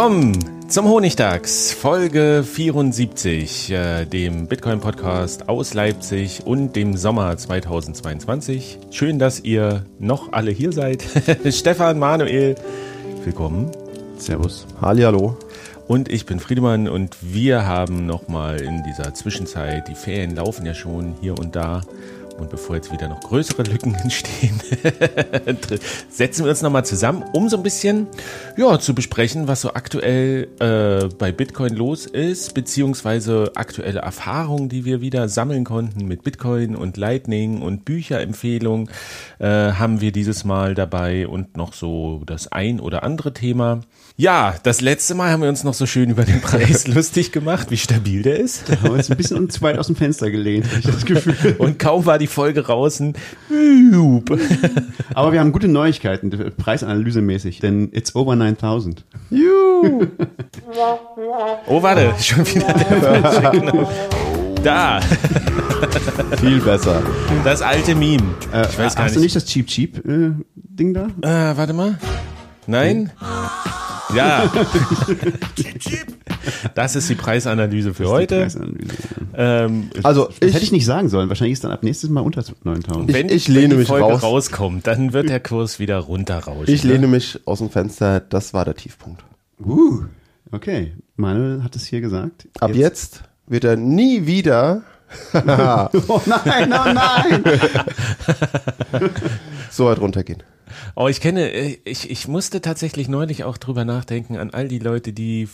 Willkommen zum Honigtags, Folge 74, äh, dem Bitcoin-Podcast aus Leipzig und dem Sommer 2022. Schön, dass ihr noch alle hier seid. Stefan, Manuel, willkommen. Servus. Hallihallo. Und ich bin Friedemann und wir haben nochmal in dieser Zwischenzeit, die Ferien laufen ja schon hier und da, und bevor jetzt wieder noch größere Lücken entstehen, setzen wir uns nochmal zusammen, um so ein bisschen ja, zu besprechen, was so aktuell äh, bei Bitcoin los ist, beziehungsweise aktuelle Erfahrungen, die wir wieder sammeln konnten mit Bitcoin und Lightning und Bücherempfehlungen äh, haben wir dieses Mal dabei und noch so das ein oder andere Thema. Ja, das letzte Mal haben wir uns noch so schön über den Preis lustig gemacht, wie stabil der ist. Da haben wir uns ein bisschen zu weit aus dem Fenster gelehnt, habe ich das Gefühl. Und kaum war die Folge draußen. Aber wir haben gute Neuigkeiten, preisanalysemäßig, denn it's over 9000. Juhu. Oh, warte, schon wieder der genau. Da. Viel besser. Das alte Meme. Äh, ich weiß gar hast nicht. du nicht das Cheap Cheap äh, Ding da? Äh, warte mal. Nein? Ja. Das ist die Preisanalyse für heute. Preisanalyse, ja. ähm, also das ich, hätte ich nicht sagen sollen. Wahrscheinlich ist dann ab nächstes Mal unter 9000. Wenn, ich, lehne wenn die mich Folge raus. rauskommt, dann wird der Kurs wieder runterrauschen. Ich ne? lehne mich aus dem Fenster. Das war der Tiefpunkt. Uh, okay. Manuel hat es hier gesagt. Ab jetzt, jetzt wird er nie wieder oh nein, oh nein! so weit runtergehen. Oh, ich kenne, ich, ich musste tatsächlich neulich auch drüber nachdenken an all die Leute, die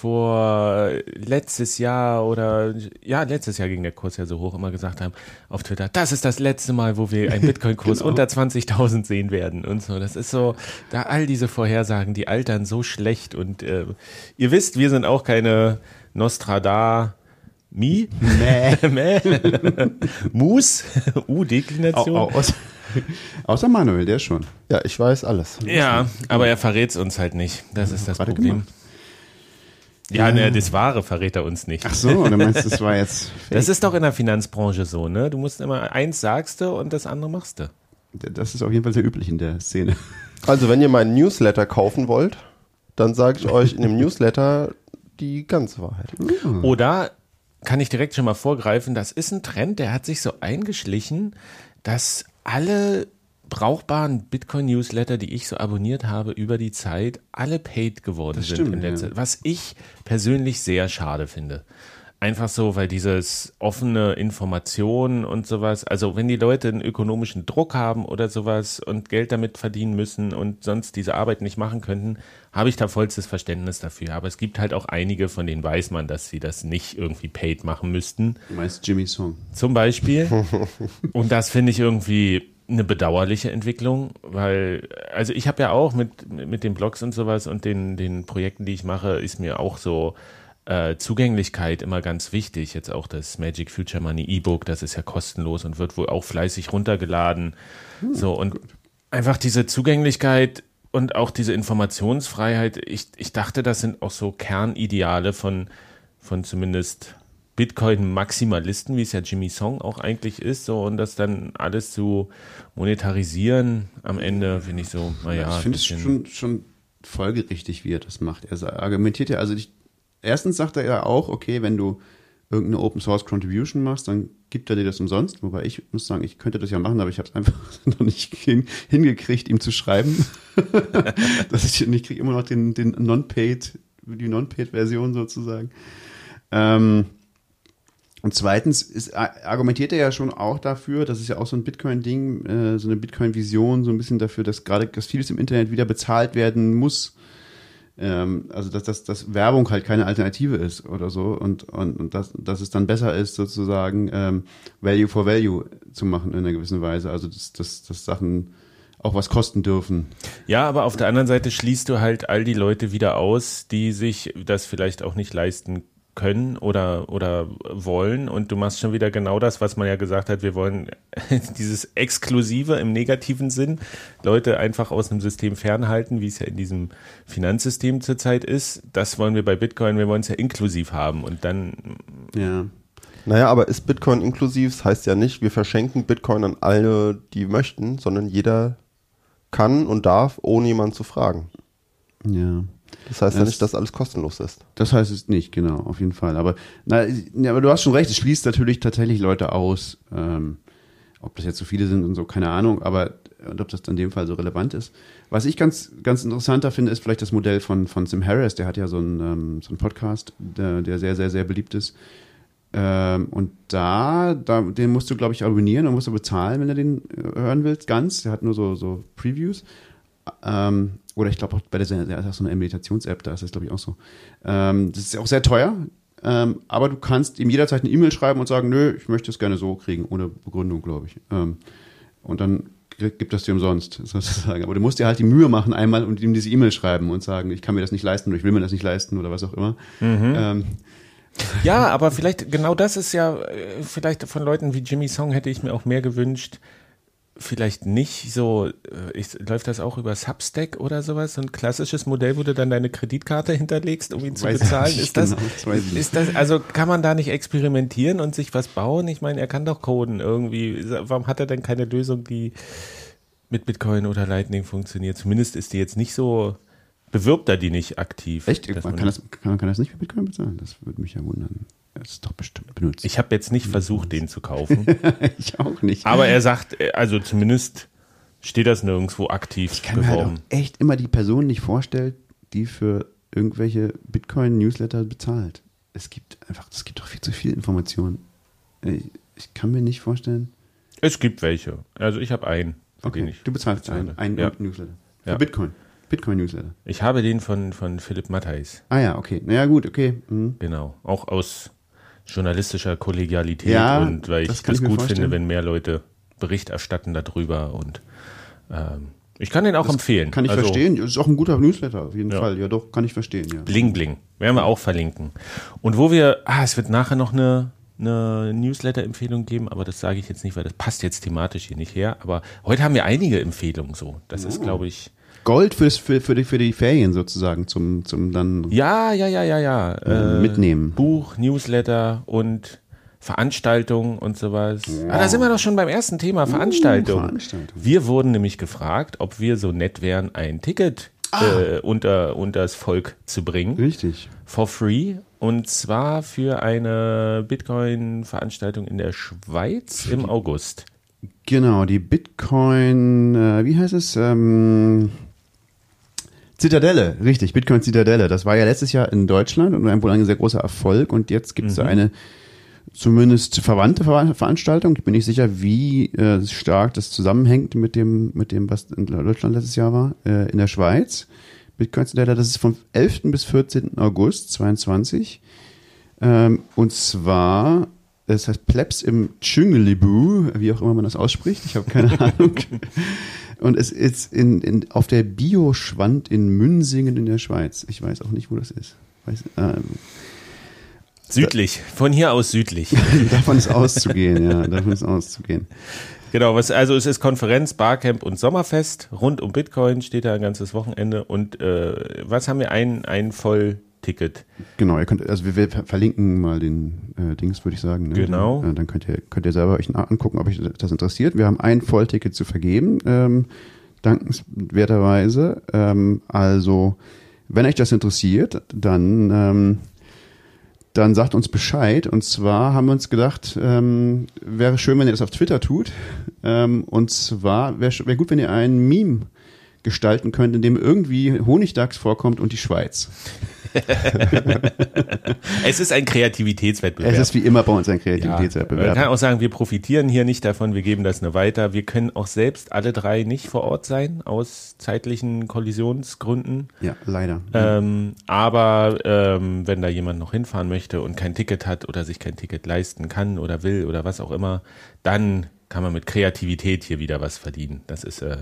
vor letztes Jahr oder ja, letztes Jahr ging der Kurs ja so hoch, immer gesagt haben auf Twitter, das ist das letzte Mal, wo wir einen Bitcoin-Kurs genau. unter 20.000 sehen werden und so. Das ist so, da all diese Vorhersagen, die altern so schlecht und äh, ihr wisst, wir sind auch keine Nostradar. Mi? Mäh. Mäh. Mus? U-Deklination? Au, au, Außer Manuel, der schon. Ja, ich weiß alles. Ja, aber er verrät es uns halt nicht. Das ist das Problem. Gemacht. Ja, ne, das Wahre verrät er uns nicht. Ach so, du meinst, das war jetzt. Fake. Das ist doch in der Finanzbranche so, ne? Du musst immer eins sagst du und das andere machst du. Das ist auf jeden Fall sehr üblich in der Szene. Also, wenn ihr meinen Newsletter kaufen wollt, dann sage ich euch in dem Newsletter die ganze Wahrheit. Oder kann ich direkt schon mal vorgreifen, das ist ein Trend, der hat sich so eingeschlichen, dass alle brauchbaren Bitcoin-Newsletter, die ich so abonniert habe über die Zeit, alle paid geworden das sind stimmt, in letzter ja. was ich persönlich sehr schade finde. Einfach so, weil dieses offene Information und sowas, also wenn die Leute einen ökonomischen Druck haben oder sowas und Geld damit verdienen müssen und sonst diese Arbeit nicht machen könnten, habe ich da vollstes Verständnis dafür. Aber es gibt halt auch einige, von denen weiß man, dass sie das nicht irgendwie paid machen müssten. Du meinst Jimmy Song. Zum Beispiel. und das finde ich irgendwie eine bedauerliche Entwicklung, weil, also ich habe ja auch mit, mit den Blogs und sowas und den, den Projekten, die ich mache, ist mir auch so äh, Zugänglichkeit immer ganz wichtig. Jetzt auch das Magic Future Money E-Book, das ist ja kostenlos und wird wohl auch fleißig runtergeladen. Hm, so und gut. einfach diese Zugänglichkeit und auch diese Informationsfreiheit. Ich, ich dachte, das sind auch so Kernideale von, von zumindest Bitcoin-Maximalisten, wie es ja Jimmy Song auch eigentlich ist, so und das dann alles zu monetarisieren am Ende, finde ich so, naja. ich finde es schon, schon folgerichtig, wie er das macht. Er argumentiert ja, also ich, erstens sagt er ja auch, okay, wenn du irgendeine Open Source Contribution machst, dann gibt er dir das umsonst. Wobei ich muss sagen, ich könnte das ja machen, aber ich habe es einfach noch nicht hin, hingekriegt, ihm zu schreiben. dass ich, ich kriege immer noch den, den Non-Paid, die Non-Paid-Version sozusagen. Ähm, und zweitens ist, argumentiert er ja schon auch dafür, das ist ja auch so ein Bitcoin-Ding, äh, so eine Bitcoin-Vision, so ein bisschen dafür, dass gerade dass vieles im Internet wieder bezahlt werden muss. Ähm, also dass, dass, dass Werbung halt keine Alternative ist oder so und, und, und dass, dass es dann besser ist, sozusagen ähm, Value for Value zu machen in einer gewissen Weise. Also dass, dass, dass Sachen auch was kosten dürfen. Ja, aber auf der anderen Seite schließt du halt all die Leute wieder aus, die sich das vielleicht auch nicht leisten können oder, oder wollen. Und du machst schon wieder genau das, was man ja gesagt hat. Wir wollen dieses Exklusive im negativen Sinn, Leute einfach aus einem System fernhalten, wie es ja in diesem Finanzsystem zurzeit ist. Das wollen wir bei Bitcoin. Wir wollen es ja inklusiv haben. Und dann. Ja. Naja, aber ist Bitcoin inklusiv? Das heißt ja nicht, wir verschenken Bitcoin an alle, die möchten, sondern jeder kann und darf, ohne jemanden zu fragen. Ja. Das heißt ja nicht, dass alles kostenlos ist. Das heißt es nicht, genau, auf jeden Fall. Aber, na, ja, aber du hast schon recht, es schließt natürlich tatsächlich Leute aus. Ähm, ob das jetzt so viele sind und so, keine Ahnung, aber und ob das in dem Fall so relevant ist. Was ich ganz, ganz interessanter finde, ist vielleicht das Modell von, von Sim Harris, der hat ja so einen, ähm, so einen Podcast, der, der sehr, sehr, sehr beliebt ist. Ähm, und da, da, den musst du, glaube ich, abonnieren und musst du bezahlen, wenn du den äh, hören willst, ganz. Der hat nur so, so Previews. Ähm, oder ich glaube auch bei der, der ist so eine Meditations-App, da ist das, glaube ich, auch so. Ähm, das ist auch sehr teuer, ähm, aber du kannst ihm jederzeit eine E-Mail schreiben und sagen, nö, ich möchte es gerne so kriegen, ohne Begründung, glaube ich. Ähm, und dann gibt das dir umsonst, sozusagen. Aber du musst dir halt die Mühe machen, einmal und ihm diese E-Mail schreiben und sagen, ich kann mir das nicht leisten oder ich will mir das nicht leisten oder was auch immer. Mhm. Ähm, ja, aber vielleicht, genau das ist ja, äh, vielleicht von Leuten wie Jimmy Song hätte ich mir auch mehr gewünscht, vielleicht nicht so, äh, ich, läuft das auch über Substack oder sowas? So ein klassisches Modell, wo du dann deine Kreditkarte hinterlegst, um ihn zu weiß bezahlen. Ist das, genau, ist das, also kann man da nicht experimentieren und sich was bauen? Ich meine, er kann doch coden irgendwie. Warum hat er denn keine Lösung, die mit Bitcoin oder Lightning funktioniert? Zumindest ist die jetzt nicht so, bewirbt er die nicht aktiv. Echt? Man kann, das, kann, man kann das nicht mit Bitcoin bezahlen? Das würde mich ja wundern. Das ist doch bestimmt benutzt. Ich habe jetzt nicht versucht, den zu kaufen. ich auch nicht. Aber er sagt, also zumindest steht das nirgendwo aktiv ich kann beworben. Mir halt auch echt immer die Person nicht vorstellen, die für irgendwelche Bitcoin-Newsletter bezahlt. Es gibt einfach, es gibt doch viel zu viel Informationen. Ich kann mir nicht vorstellen. Es gibt welche. Also ich habe einen. Okay, du bezahlst einen, einen ja. Newsletter. Für ja. Bitcoin. Bitcoin-Newsletter. Ich habe den von, von Philipp Matthijs. Ah ja, okay. Naja, gut, okay. Mhm. Genau. Auch aus journalistischer Kollegialität ja, und weil ich das gut finde, wenn mehr Leute Bericht erstatten darüber und ähm, ich kann den auch das empfehlen. Kann ich also, verstehen. Ist auch ein guter Newsletter, auf jeden ja. Fall. Ja, doch, kann ich verstehen, ja. Bling Bling. Werden wir auch verlinken. Und wo wir, ah, es wird nachher noch eine, eine Newsletter-Empfehlung geben, aber das sage ich jetzt nicht, weil das passt jetzt thematisch hier nicht her. Aber heute haben wir einige Empfehlungen so. Das oh. ist, glaube ich, Gold fürs, für, für, die, für die Ferien sozusagen zum, zum dann ja, ja, ja, ja, ja. Äh, mitnehmen. Buch, Newsletter und Veranstaltungen und sowas. Wow. Ah, da sind wir doch schon beim ersten Thema, Veranstaltung. Uh, Veranstaltung. Wir wurden nämlich gefragt, ob wir so nett wären, ein Ticket ah. äh, unter, unters Volk zu bringen. Richtig. For free. Und zwar für eine Bitcoin-Veranstaltung in der Schweiz im August. Genau, die Bitcoin, äh, wie heißt es? Ähm Zitadelle, richtig, Bitcoin Zitadelle. Das war ja letztes Jahr in Deutschland und wohl ein sehr großer Erfolg. Und jetzt gibt es mhm. eine zumindest verwandte Veranstaltung. Ich bin nicht sicher, wie äh, stark das zusammenhängt mit dem, mit dem, was in Deutschland letztes Jahr war, äh, in der Schweiz. Bitcoin Zitadelle, das ist vom 11. bis 14. August 22. Ähm, und zwar, das heißt Plebs im Tschüngelibu, wie auch immer man das ausspricht. Ich habe keine Ahnung. Und es ist in, in, auf der Bioschwand in Münsingen in der Schweiz. Ich weiß auch nicht, wo das ist. Weiß, ähm, südlich, von hier aus südlich. davon ist auszugehen, ja, davon ist auszugehen. Genau, was, also es ist Konferenz, Barcamp und Sommerfest. Rund um Bitcoin steht da ein ganzes Wochenende. Und äh, was haben wir? Ein, ein voll Ticket. Genau, ihr könnt, also wir, wir verlinken mal den äh, Dings, würde ich sagen. Ne? Genau. Äh, dann könnt ihr, könnt ihr selber euch angucken, ob euch das interessiert. Wir haben ein Vollticket zu vergeben, ähm, dankenswerterweise. Ähm, also, wenn euch das interessiert, dann ähm, dann sagt uns Bescheid. Und zwar haben wir uns gedacht, ähm, wäre schön, wenn ihr das auf Twitter tut. Ähm, und zwar wäre wär gut, wenn ihr ein Meme gestalten könnt, in dem irgendwie Honigdachs vorkommt und die Schweiz. es ist ein Kreativitätswettbewerb. Es ist wie immer bei uns ein Ja, Kreativitätswettbewerb. man kann auch sagen, wir profitieren hier nicht davon, wir geben das nur weiter. Wir können auch selbst alle drei nicht vor Ort sein, aus zeitlichen Kollisionsgründen. Ja, leider. Ähm, aber ähm, wenn da jemand noch hinfahren möchte und kein Ticket hat oder sich kein Ticket leisten kann oder will oder was auch immer, dann kann man mit Kreativität hier wieder was verdienen. Das ist, äh,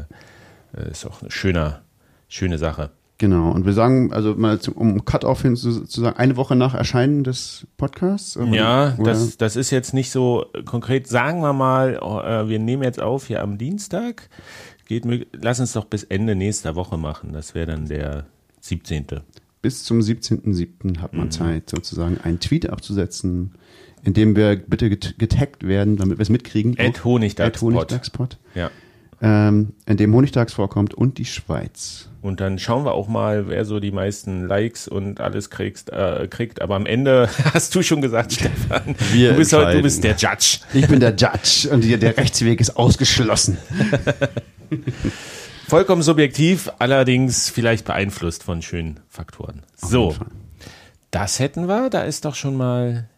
äh, ist auch eine schöne, schöne Sache. Genau. Und wir sagen, also mal zum, um Cut-Off hin zu, zu sagen, eine Woche nach Erscheinen des Podcasts. Oder- Ja, das, das ist jetzt nicht so konkret. Sagen wir mal, oh, äh, wir nehmen jetzt auf hier am Dienstag. Geht, lass uns doch bis Ende nächster Woche machen. Das wäre dann der 17. bis zum 17.07. hat man Mhm. Zeit, sozusagen einen Tweet abzusetzen, in dem wir bitte get- getaggt werden, damit wir es mitkriegen. Auch- Honigdachspot. Honigdachspot. Ja. Ähm, in dem Honigdachs vorkommt und die Schweiz. Und dann schauen wir auch mal, wer so die meisten Likes und alles kriegst, äh, kriegt. Aber am Ende hast du schon gesagt, Stefan, Wir du, bist heute, du bist der Judge. Ich bin der Judge und der Rechtsweg ist ausgeschlossen. Vollkommen subjektiv, allerdings vielleicht beeinflusst von schönen Faktoren. So, das hätten wir. Da ist doch schon mal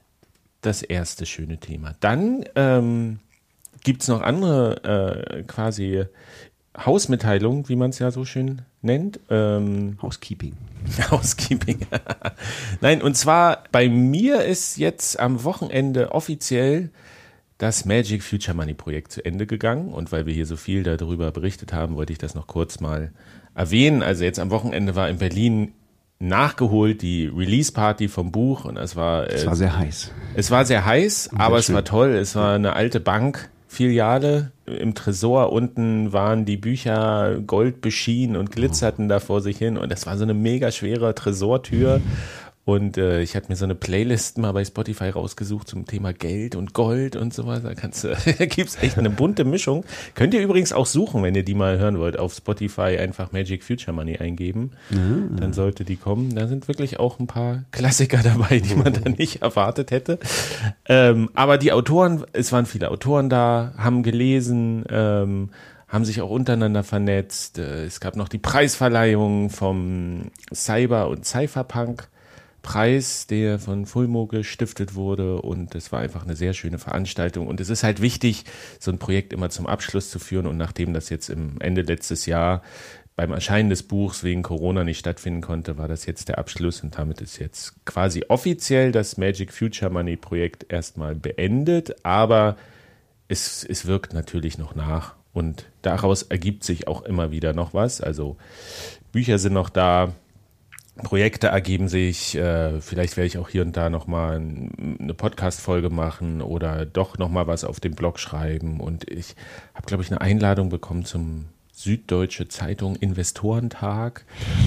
das erste schöne Thema. Dann ähm, gibt es noch andere äh, quasi Hausmitteilungen, wie man es ja so schön nennt. Ähm, Housekeeping. Housekeeping. Nein, und zwar bei mir ist jetzt am Wochenende offiziell das Magic Future Money Projekt zu Ende gegangen. Und weil wir hier so viel darüber berichtet haben, wollte ich das noch kurz mal erwähnen. Also jetzt am Wochenende war in Berlin nachgeholt die Release Party vom Buch und es war, äh, Es war sehr heiß. es war sehr heiß, aber es schön. war toll. Es war eine alte Bank. Filiale. Im Tresor unten waren die Bücher gold beschienen und glitzerten da vor sich hin. Und das war so eine mega schwere Tresortür und äh, ich hatte mir so eine Playlist mal bei Spotify rausgesucht zum Thema Geld und Gold und sowas. Da kannst du, da gibt's echt eine bunte Mischung. Könnt ihr übrigens auch suchen, wenn ihr die mal hören wollt. Auf Spotify einfach Magic Future Money eingeben. Dann sollte die kommen. Da sind wirklich auch ein paar Klassiker dabei, die man da nicht erwartet hätte. Ähm, aber die Autoren, es waren viele Autoren da, haben gelesen, ähm, haben sich auch untereinander vernetzt. Äh, Es gab noch die Preisverleihung vom Cyber- und Cypherpunk. Preis, der von Fulmo gestiftet wurde. Und es war einfach eine sehr schöne Veranstaltung. Und es ist halt wichtig, so ein Projekt immer zum Abschluss zu führen. Und nachdem das jetzt im Ende letztes Jahr beim Erscheinen des Buchs wegen Corona nicht stattfinden konnte, war das jetzt der Abschluss. Und damit ist jetzt quasi offiziell das Magic Future Money Projekt erstmal beendet, aber es, es wirkt natürlich noch nach. Und daraus ergibt sich auch immer wieder noch was. Also Bücher sind noch da, Projekte ergeben sich. Äh, vielleicht werde ich auch hier und da nochmal eine Podcast-Folge machen oder doch nochmal was auf dem Blog schreiben. Und ich habe, glaube ich, eine Einladung bekommen zum Süddeutsche Zeitung Investorentag,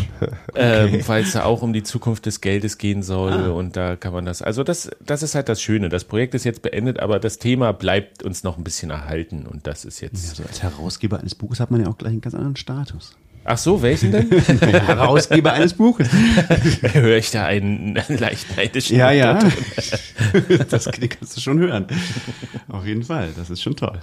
ähm, weil es da auch um die Zukunft des Geldes gehen soll. Und da kann man das. Also, das, das ist halt das Schöne. Das Projekt ist jetzt beendet, aber das Thema bleibt uns noch ein bisschen erhalten. Und das ist jetzt. Also als Herausgeber eines Buches hat man ja auch gleich einen ganz anderen Status. Ach so, welchen denn? Herausgeber eines Buches. Höre ich da einen leicht neidischen Ja, ja. Das kannst du schon hören. Auf jeden Fall. Das ist schon toll.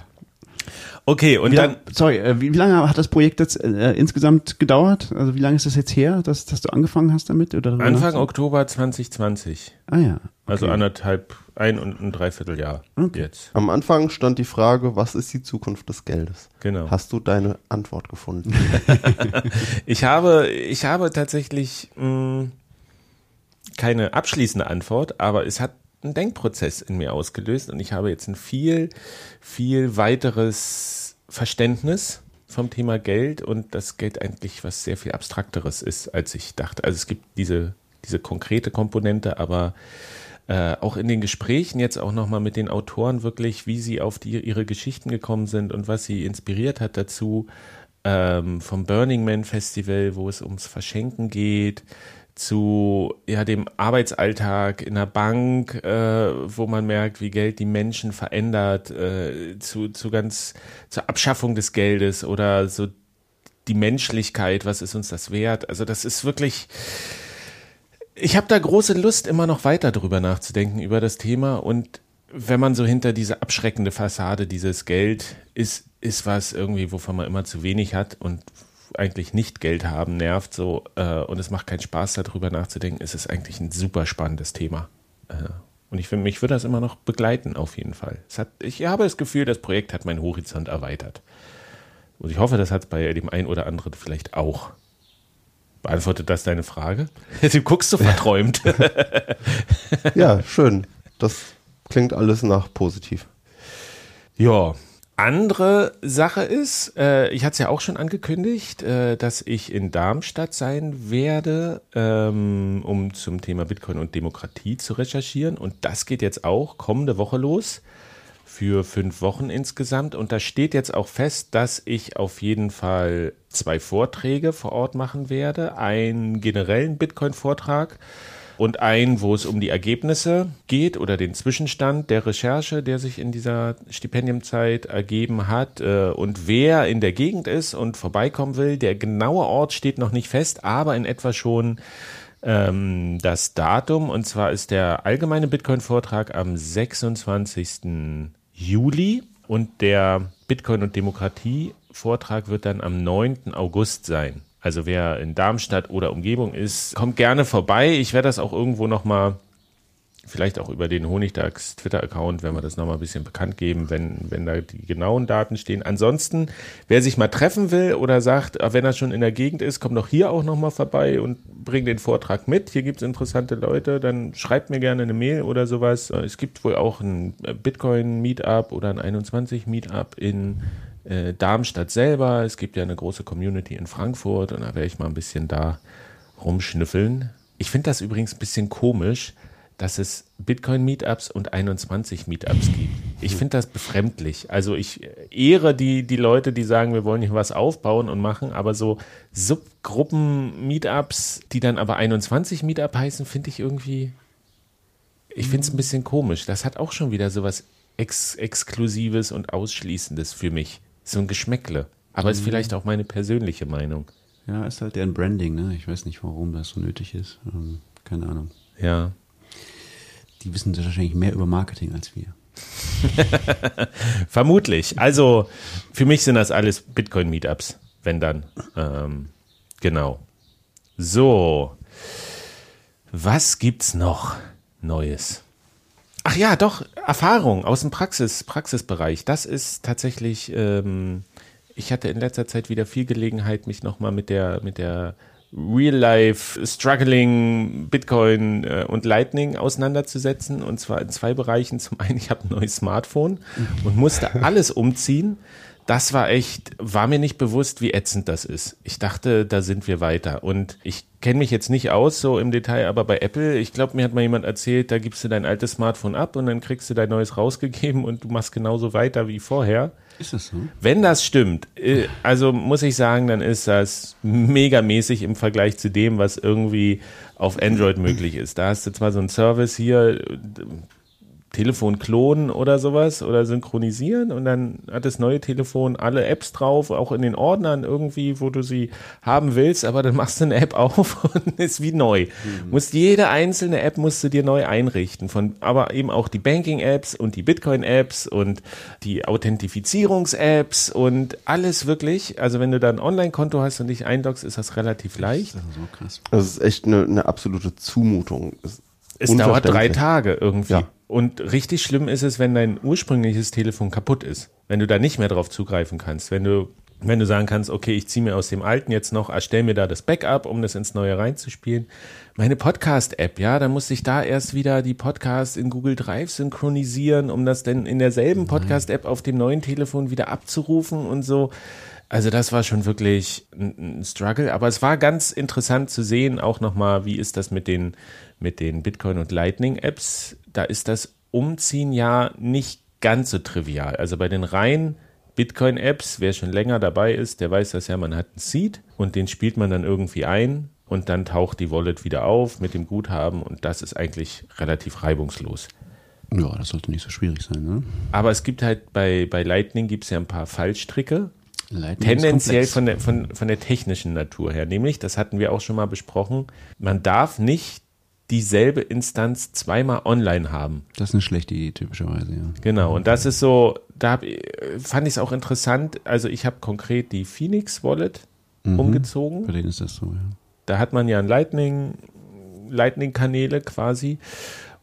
Okay, und Wie dann. lang, sorry, äh, wie, wie lange hat das Projekt jetzt äh, insgesamt gedauert? Also wie lange ist das jetzt her, dass, dass du angefangen hast damit? Oder Anfang? Oktober 2020. Ah ja. Also okay. anderthalb, ein und ein Dreivierteljahr Okay. jetzt. Am Anfang stand die Frage, was ist die Zukunft des Geldes? Genau. Hast du deine Antwort gefunden? Ich habe, ich habe tatsächlich mh, keine abschließende Antwort, aber es hat einen Denkprozess in mir ausgelöst und ich habe jetzt ein viel, viel weiteres Verständnis vom Thema Geld und das Geld eigentlich was sehr viel abstrakteres ist, als ich dachte. Also es gibt diese, diese konkrete Komponente, aber äh, auch in den Gesprächen jetzt auch nochmal mit den Autoren wirklich, wie sie auf die, ihre Geschichten gekommen sind und was sie inspiriert hat dazu, ähm, vom Burning Man Festival, wo es ums Verschenken geht, zu ja, dem Arbeitsalltag in der Bank, äh, wo man merkt, wie Geld die Menschen verändert, äh, zu, zu ganz zur Abschaffung des Geldes oder so die Menschlichkeit, was ist uns das wert? Also das ist wirklich Ich habe da große Lust, immer noch weiter drüber nachzudenken, über das Thema. Und wenn man so hinter diese abschreckende Fassade, dieses Geld ist, ist was irgendwie, wovon man immer zu wenig hat und eigentlich nicht Geld haben nervt so äh, und es macht keinen Spaß darüber nachzudenken, ist es eigentlich ein super spannendes Thema. Äh, und ich finde, mich würde das immer noch begleiten auf jeden Fall. Hat, ich habe das Gefühl, das Projekt hat meinen Horizont erweitert. Und ich hoffe, das hat es bei dem einen oder anderen vielleicht auch. Beantwortet das deine Frage? Du guckst so verträumt. Ja, schön. Das klingt alles nach positiv. Ja, andere Sache ist, äh, ich hatte es ja auch schon angekündigt, äh, dass ich in Darmstadt sein werde, ähm, um zum Thema Bitcoin und Demokratie zu recherchieren. Und das geht jetzt auch kommende Woche los für fünf Wochen insgesamt. Und da steht jetzt auch fest, dass ich auf jeden Fall zwei Vorträge vor Ort machen werde. Einen generellen Bitcoin-Vortrag und einen, wo es um die Ergebnisse geht oder den Zwischenstand der Recherche, der sich in dieser Stipendiumzeit ergeben hat äh, und wer in der Gegend ist und vorbeikommen will. Der genaue Ort steht noch nicht fest, aber in etwa schon ähm, das Datum. Und zwar ist der allgemeine Bitcoin-Vortrag am 26. Juli und der Bitcoin und Demokratie-Vortrag wird dann am 9. August sein. Also wer in Darmstadt oder Umgebung ist, kommt gerne vorbei. Ich werde das auch irgendwo nochmal, vielleicht auch über den Honigdachs Twitter-Account, wenn wir das nochmal ein bisschen bekannt geben, wenn, wenn da die genauen Daten stehen. Ansonsten, wer sich mal treffen will oder sagt, ah, wenn er schon in der Gegend ist, kommt doch hier auch nochmal vorbei und bringt den Vortrag mit. Hier gibt es interessante Leute, dann schreibt mir gerne eine Mail oder sowas. Es gibt wohl auch ein Bitcoin-Meetup oder ein 21-Meetup in äh, Darmstadt selber. Es gibt ja eine große Community in Frankfurt und da werde ich mal ein bisschen da rumschnüffeln. Ich finde das übrigens ein bisschen komisch, dass es Bitcoin-Meetups und 21 Meetups gibt. Ich finde das befremdlich. Also ich ehre die, die Leute, die sagen, wir wollen hier was aufbauen und machen, aber so Subgruppen-Meetups, die dann aber 21 Meetup heißen, finde ich irgendwie, ich finde es ein bisschen komisch. Das hat auch schon wieder so was Ex Exklusives und Ausschließendes für mich. So ein Geschmäckle. Aber ist vielleicht auch meine persönliche Meinung. Ja, ist halt deren Branding, ne? Ich weiß nicht, warum das so nötig ist. Ähm, keine Ahnung. Ja. Die wissen wahrscheinlich mehr über Marketing als wir. Vermutlich. Also für mich sind das alles Bitcoin-Meetups, wenn dann. Ähm, genau. So. Was gibt's noch Neues? Ach ja, doch, Erfahrung aus dem Praxis, Praxisbereich. Das ist tatsächlich, ähm, ich hatte in letzter Zeit wieder viel Gelegenheit, mich nochmal mit der, mit der Real-Life Struggling Bitcoin äh, und Lightning auseinanderzusetzen. Und zwar in zwei Bereichen. Zum einen, ich habe ein neues Smartphone und musste alles umziehen. Das war echt, war mir nicht bewusst, wie ätzend das ist. Ich dachte, da sind wir weiter. Und ich kenne mich jetzt nicht aus, so im Detail, aber bei Apple, ich glaube, mir hat mal jemand erzählt, da gibst du dein altes Smartphone ab und dann kriegst du dein neues rausgegeben und du machst genauso weiter wie vorher. Ist das so? Wenn das stimmt, äh, also muss ich sagen, dann ist das megamäßig im Vergleich zu dem, was irgendwie auf Android möglich ist. Da hast du zwar so einen Service hier, Telefon klonen oder sowas oder synchronisieren und dann hat das neue Telefon alle Apps drauf, auch in den Ordnern irgendwie, wo du sie haben willst, aber dann machst du eine App auf und ist wie neu. Mhm. Musst jede einzelne App musst du dir neu einrichten, von aber eben auch die Banking Apps und die Bitcoin Apps und die Authentifizierungs-Apps und alles wirklich. Also wenn du da ein Online-Konto hast und dich einloggst, ist das relativ leicht. Das ist so krass. Das ist echt eine, eine absolute Zumutung. Es dauert drei. Tage irgendwie. Ja. Und richtig schlimm ist es, wenn dein ursprüngliches Telefon kaputt ist. Wenn du da nicht mehr drauf zugreifen kannst. Wenn du, wenn du sagen kannst, okay, ich ziehe mir aus dem alten jetzt noch, erstell mir da das Backup, um das ins neue reinzuspielen. Meine Podcast-App, ja, da musste ich da erst wieder die Podcasts in Google Drive synchronisieren, um das dann in derselben Podcast-App auf dem neuen Telefon wieder abzurufen und so. Also das war schon wirklich ein, ein Struggle, aber es war ganz interessant zu sehen, auch nochmal, wie ist das mit den, mit den Bitcoin- und Lightning-Apps. Da ist das Umziehen ja nicht ganz so trivial. Also bei den reinen Bitcoin-Apps, wer schon länger dabei ist, der weiß das ja, man hat einen Seed und den spielt man dann irgendwie ein und dann taucht die Wallet wieder auf mit dem Guthaben und das ist eigentlich relativ reibungslos. Ja, das sollte nicht so schwierig sein, ne? Aber es gibt halt bei, bei Lightning gibt es ja ein paar Fallstricke, Lightning tendenziell von der, von, von der technischen Natur her. Nämlich, das hatten wir auch schon mal besprochen, man darf nicht dieselbe Instanz zweimal online haben. Das ist eine schlechte Idee, typischerweise, ja. Genau, und das ist so, da hab, fand ich es auch interessant. Also ich habe konkret die Phoenix Wallet Mhm. umgezogen. Bei denen ist das so, ja. Da hat man ja ein Lightning, Lightning-Kanäle quasi.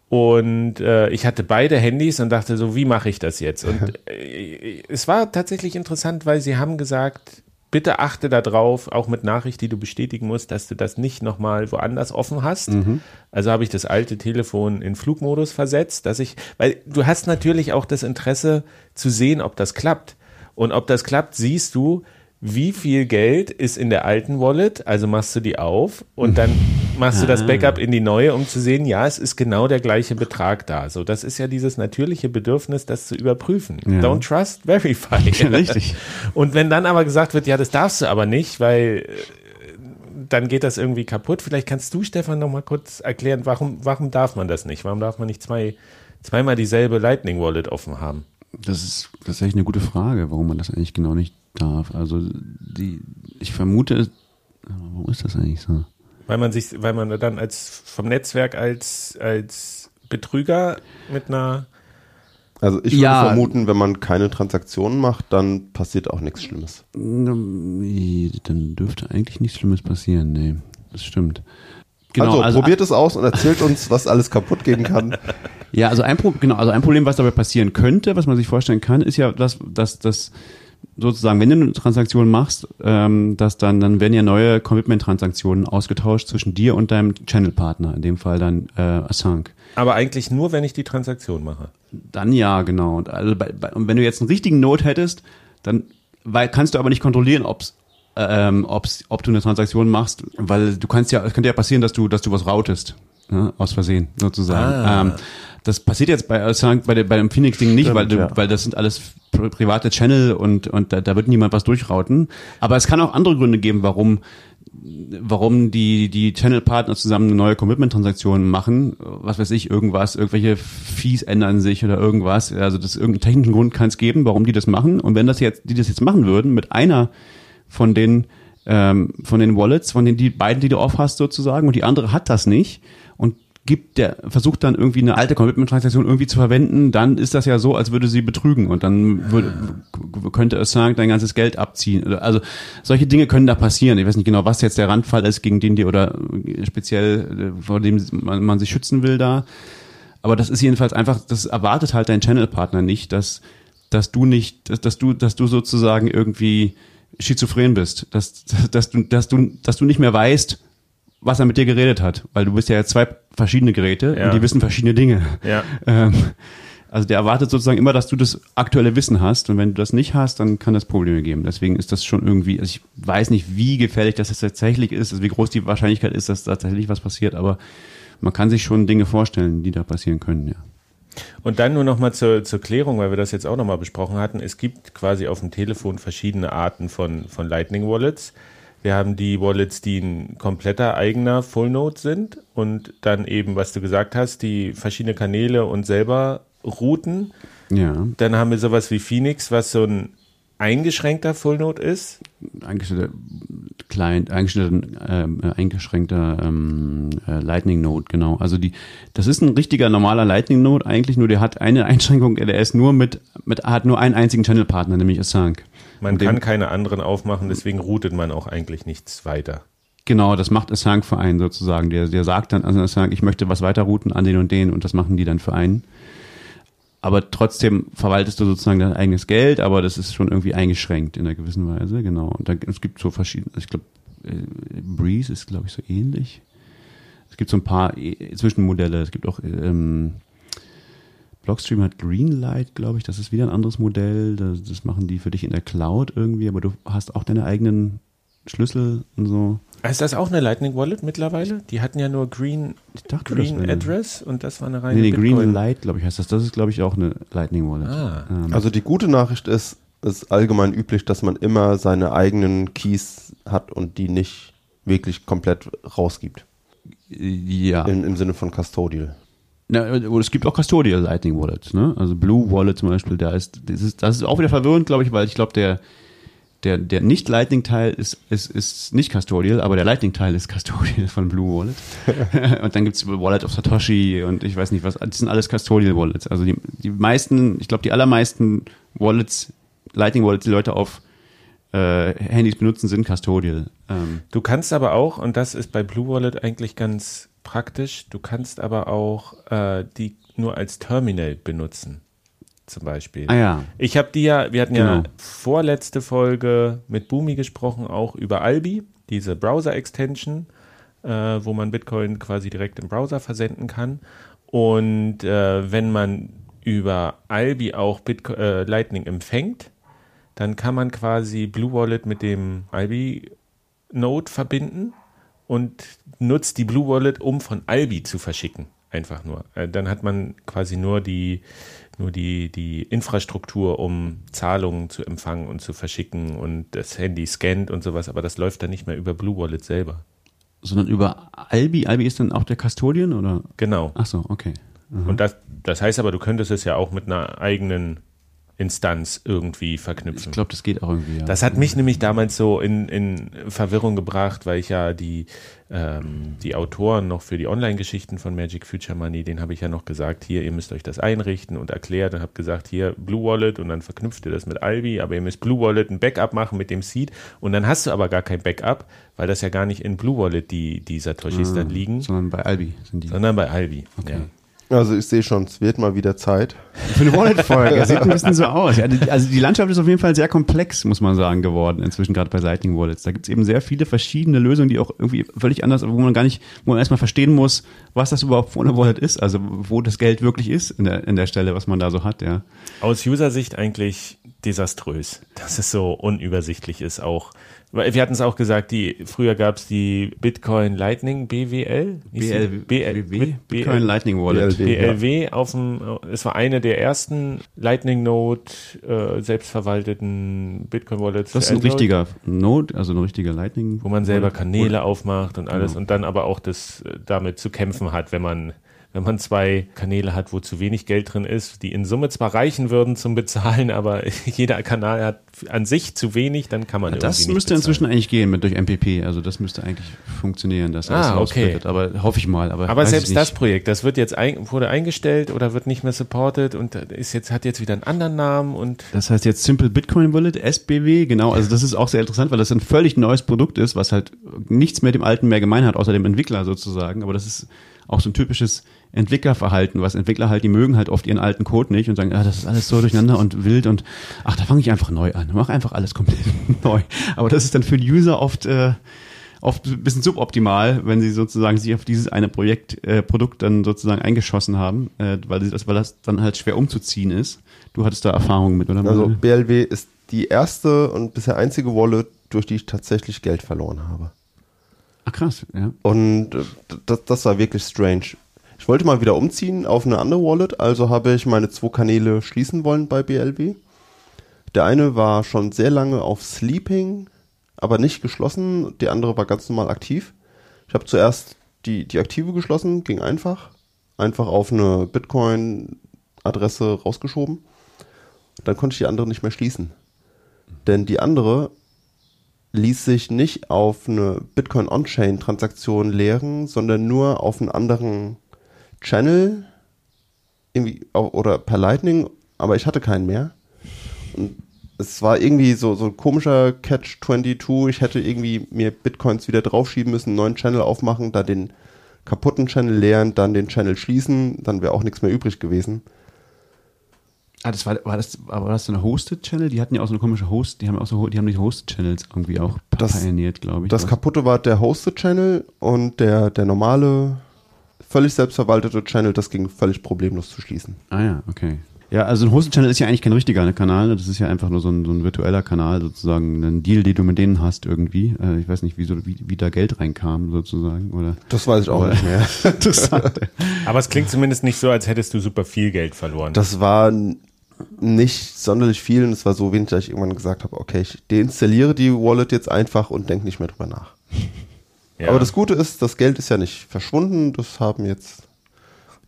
Und äh, ich hatte beide Handys und dachte so, wie mache ich das jetzt? Und äh, es war tatsächlich interessant, weil sie haben gesagt, bitte achte darauf, auch mit Nachricht, die du bestätigen musst, dass du das nicht nochmal woanders offen hast. Also habe ich das alte Telefon in Flugmodus versetzt, dass ich, weil du hast natürlich auch das Interesse zu sehen, ob das klappt. Und ob das klappt, siehst du, wie viel Geld ist in der alten Wallet, also machst du die auf und dann machst du das Backup in die neue, um zu sehen, ja, es ist genau der gleiche Betrag da. So, das ist ja dieses natürliche Bedürfnis, das zu überprüfen. Ja. Don't trust, verify. Ja, richtig. Und wenn dann aber gesagt wird, ja, das darfst du aber nicht, weil äh, dann geht das irgendwie kaputt. Vielleicht kannst du, Stefan, noch mal kurz erklären, warum, warum darf man das nicht? Warum darf man nicht zwei, zweimal dieselbe Lightning Wallet offen haben? Das ist tatsächlich eine gute Frage, warum man das eigentlich genau nicht darf. Also die, ich vermute, warum ist das eigentlich so? Weil man sich, weil man dann als vom Netzwerk als, als Betrüger mit einer Also ich Ja. würde vermuten, wenn man keine Transaktionen macht, dann passiert auch nichts Schlimmes. Nee, Dann dürfte eigentlich nichts Schlimmes passieren. Nee, das stimmt. Genau, also, probiert es aus und erzählt uns, was alles kaputt gehen kann. Ja, also ein, Pro genau, also ein Problem, was dabei passieren könnte, was man sich vorstellen kann, ist ja, dass, dass, dass sozusagen, wenn du eine Transaktion machst, ähm, dass dann, dann werden ja neue Commitment-Transaktionen ausgetauscht zwischen dir und deinem Channel-Partner, in dem Fall dann äh, Assange. aber eigentlich nur, wenn ich die Transaktion mache. Dann ja, genau. Und, also bei, bei, und wenn du jetzt einen richtigen Node hättest, dann weil, kannst du aber nicht kontrollieren, ob's, ähm, ob's, ob du eine Transaktion machst, weil du kannst ja, es könnte ja passieren, dass du, dass du was routest, ne, aus Versehen sozusagen. Ah. Ähm, das passiert jetzt bei, Assange- bei, der, bei dem Phoenix-Ding nicht, Stimmt, weil, ja. weil das sind alles pri- private Channel und, und da, da wird niemand was durchrauten. Aber es kann auch andere Gründe geben, warum warum die, die Channel-Partner zusammen eine neue Commitment-Transaktion machen, was weiß ich, irgendwas, irgendwelche Fees ändern sich oder irgendwas. Also das irgendeinen technischen Grund kann es geben, warum die das machen. Und wenn das jetzt, die das jetzt machen würden mit einer von den ähm, von den Wallets, von den die beiden, die du off hast sozusagen, und die andere hat das nicht und gibt der versucht dann irgendwie eine alte Commitment-Transaktion irgendwie zu verwenden, dann ist das ja so, als würde sie betrügen und dann würde, könnte es sagen, dein ganzes Geld abziehen. Also solche Dinge können da passieren. Ich weiß nicht genau, was jetzt der Randfall ist, gegen den die oder speziell äh, vor dem man, man sich schützen will da. Aber das ist jedenfalls einfach, das erwartet halt dein Channel-Partner nicht, dass, dass du nicht, dass, dass du, dass du sozusagen irgendwie schizophren bist, dass, dass du, dass du, dass du nicht mehr weißt, was er mit dir geredet hat, weil du bist ja jetzt zwei verschiedene Geräte Ja. und die wissen verschiedene Dinge. Ja. Ähm, also der erwartet sozusagen immer, dass du das aktuelle Wissen hast und wenn du das nicht hast, dann kann das Probleme geben. Deswegen ist das schon irgendwie, also ich weiß nicht, wie gefährlich das jetzt tatsächlich ist, also wie groß die Wahrscheinlichkeit ist, dass tatsächlich was passiert, aber man kann sich schon Dinge vorstellen, die da passieren können, ja. Und dann nur noch mal zur, zur Klärung, weil wir das jetzt auch noch mal besprochen hatten. Es gibt quasi auf dem Telefon verschiedene Arten von, von Lightning Wallets. Wir haben die Wallets, die ein kompletter eigener Full Node sind und dann eben, was du gesagt hast, die verschiedene Kanäle und selber routen. Ja, Dann haben wir sowas wie Phoenix, was so ein eingeschränkter Full Node ist. eingestellter Client, eingestellter, ähm, äh, eingeschränkter ähm, äh, Lightning Node, genau. Also die, das ist ein richtiger normaler Lightning Node eigentlich, nur der hat eine Einschränkung, der ist nur mit, mit hat nur einen einzigen Channel-Partner, nämlich Assange. Man kann keine anderen aufmachen, deswegen routet man auch eigentlich nichts weiter. Genau, das macht Assange-Verein sozusagen. Der, der sagt dann, also Assange, ich möchte was weiterrouten an den und den und das machen die dann für einen. Aber trotzdem verwaltest du sozusagen dein eigenes Geld, aber das ist schon irgendwie eingeschränkt in einer gewissen Weise, genau. Und da, es gibt so verschiedene, ich glaube, äh, Breeze ist, glaube ich, so ähnlich. Es gibt so ein paar äh, Zwischenmodelle. Es gibt auch, ähm, Blockstream hat Greenlight, glaube ich, das ist wieder ein anderes Modell. Das, das machen die für dich in der Cloud irgendwie, aber du hast auch deine eigenen Schlüssel und so. Ist das auch eine Lightning Wallet mittlerweile? Die hatten ja nur Green, Ich dachte, Green Address und das war eine reine Nee, nee, Bitcoin. Green Light, glaube ich, heißt das. Das ist, glaube ich, auch eine Lightning Wallet. Ah. Ähm, Also die gute Nachricht ist, es ist allgemein üblich, dass man immer seine eigenen Keys hat und die nicht wirklich komplett rausgibt. ja. Im, im Sinne von Custodial. Na, oder es gibt auch Custodial Lightning Wallets, ne? Also Blue Wallet zum Beispiel, da ist, das ist, das ist auch wieder verwirrend, glaube ich, weil ich glaube, der, der, der nicht Lightning-Teil ist, ist, ist nicht Custodial, aber der Lightning-Teil ist Custodial von Blue Wallet. und dann gibt's Wallet of Satoshi und ich weiß nicht was. Das sind alles Custodial Wallets. Also die, die meisten, ich glaube, die allermeisten Wallets, Lightning Wallets, die Leute auf äh, Handys benutzen, sind Custodial. Ähm, Du kannst aber auch, und das ist bei Blue Wallet eigentlich ganz praktisch, du kannst aber auch äh, die nur als Terminal benutzen. Zum Beispiel. ah ja. Ich habe die ja, wir hatten ja Genau. vorletzte Folge mit Boomi gesprochen, auch über Albi, diese Browser-Extension, äh, wo man Bitcoin quasi direkt im Browser versenden kann. Und äh, wenn man über Albi auch Bitco äh, Lightning empfängt, dann kann man quasi Blue Wallet mit dem Albi Node verbinden und nutzt die Blue Wallet, um von Albi zu verschicken. Einfach nur. Äh, Dann hat man quasi nur die, nur die, die Infrastruktur, um Zahlungen zu empfangen und zu verschicken und das Handy scannt und sowas, aber das läuft dann nicht mehr über Blue Wallet selber. Sondern über Albi. Albi ist dann auch der Custodian oder? Genau. Ach so, okay. Und das, das heißt aber, du könntest es ja auch mit einer eigenen Instanz irgendwie Ich verknüpfen. glaube, das geht auch irgendwie. Ja. Das hat mich nämlich damals so in, in Verwirrung gebracht, weil ich ja die, ähm, die Autoren noch für die Online-Geschichten von Magic Future Money, den habe ich ja noch gesagt, hier, ihr müsst euch das einrichten und erklärt und habe gesagt, hier Blue Wallet und dann verknüpft ihr das mit Albi, aber ihr müsst Blue Wallet ein Backup machen mit dem Seed und dann hast du aber gar kein Backup, weil das ja gar nicht in Blue Wallet die, die Satoshis dann liegen, Sondern bei Albi sind die. sondern bei Albi. Okay. Ja. Also ich sehe schon, es wird mal wieder Zeit. Für eine Wallet-Folge. Sieht ein bisschen so aus. Ja, die- also die Landschaft ist auf jeden Fall sehr komplex, muss man sagen, geworden, inzwischen gerade bei Lightning Wallets. Da gibt es eben sehr viele verschiedene Lösungen, die auch irgendwie völlig anders, wo man gar nicht, wo man erstmal verstehen muss, was das überhaupt für eine Wallet ist, also wo das Geld wirklich ist in der, in der Stelle, was man da so hat, ja. Aus User-Sicht eigentlich desaströs, dass es so unübersichtlich ist auch. Weil Wir hatten es auch gesagt, die, früher gab es die Bitcoin Lightning BWL. Die? BL, BLW, Bitcoin Lightning Wallet. BLW. BLW auf dem, es war eine der ersten Lightning Node äh, selbstverwalteten Bitcoin Wallets. Das ist ein richtiger Node, also ein richtiger Lightning. Wo man selber. Kanäle aufmacht und alles Genau. und dann aber auch das äh, damit zu kämpfen hat, wenn man wenn man zwei Kanäle hat, wo zu wenig Geld drin ist, die in Summe zwar reichen würden zum Bezahlen, aber jeder Kanal hat an sich zu wenig, dann kann man Das irgendwie nicht müsste bezahlen. inzwischen eigentlich gehen mit durch MPP. Also das müsste eigentlich funktionieren, dass alles Ah, okay. raussplittet. Aber hoffe ich mal. Aber, Aber selbst das. Projekt, das wird jetzt ein, wurde eingestellt oder wird nicht mehr supported und ist jetzt hat jetzt wieder einen anderen Namen und Das heißt jetzt Simple Bitcoin Wallet, SBW, genau. Also das ist auch sehr interessant, weil das ein völlig neues Produkt ist, was halt nichts mit dem alten mehr gemein hat, außer dem Entwickler sozusagen. Aber das ist auch so ein typisches Entwicklerverhalten, was Entwickler halt, die mögen halt oft ihren alten Code nicht und sagen, ah, das ist alles so durcheinander und wild und ach, da fange ich einfach neu an. Mach einfach alles komplett neu. Aber das ist dann für die User oft äh, oft ein bisschen suboptimal, wenn sie sozusagen sich auf dieses eine Projekt, äh, Produkt dann sozusagen eingeschossen haben, äh, weil, sie das, weil das dann halt schwer umzuziehen ist. Du hattest da Erfahrungen mit, oder? Also? BLW ist die erste und bisher einzige Wallet, durch die ich tatsächlich Geld verloren habe. Ach krass, ja. Und äh, das, das war wirklich strange. Ich wollte mal wieder umziehen auf eine andere Wallet, also habe ich meine zwei Kanäle schließen wollen bei BLW. Der eine war schon sehr lange auf Sleeping, aber nicht geschlossen. Die andere war ganz normal aktiv. Ich habe zuerst die, die aktive geschlossen, ging einfach. Einfach auf eine Bitcoin-Adresse rausgeschoben. Dann konnte ich die andere nicht mehr schließen. Denn die andere ließ sich nicht auf eine Bitcoin On-Chain Transaktion leeren, sondern nur auf einen anderen Channel irgendwie oder per Lightning, aber ich hatte keinen mehr. Und es war irgendwie so, so ein komischer Catch-22. Ich hätte irgendwie mir Bitcoins wieder draufschieben müssen, einen neuen Channel aufmachen, dann den kaputten Channel leeren, dann den Channel schließen, dann wäre auch nichts mehr übrig gewesen. Ah, das war, war das, aber war das so eine Hosted-Channel? Die hatten ja auch so eine komische Host, die haben auch so, die haben die Hosted-Channels irgendwie auch Das- pioniert, glaube ich. Das Was- kaputte war der Hosted Channel und der, der normale, völlig selbstverwaltete Channel, das ging völlig problemlos zu schließen. Ah ja, okay. Ja, also ein Hosted-Channel ist ja eigentlich kein richtiger Kanal, das ist ja einfach nur so ein, so ein virtueller Kanal, sozusagen ein Deal, den du mit denen hast irgendwie. Äh, ich weiß nicht, wie, so, wie, wie da Geld reinkam, sozusagen, oder? Das weiß ich auch nicht mehr. Interessant. aber es klingt zumindest nicht so, als hättest du super viel Geld verloren. Das war nicht sonderlich viel und es war so wenig, dass ich irgendwann gesagt habe, okay, ich deinstalliere die Wallet jetzt einfach und denke nicht mehr drüber nach. Ja. Aber das Gute ist, das Geld ist ja nicht verschwunden, das haben jetzt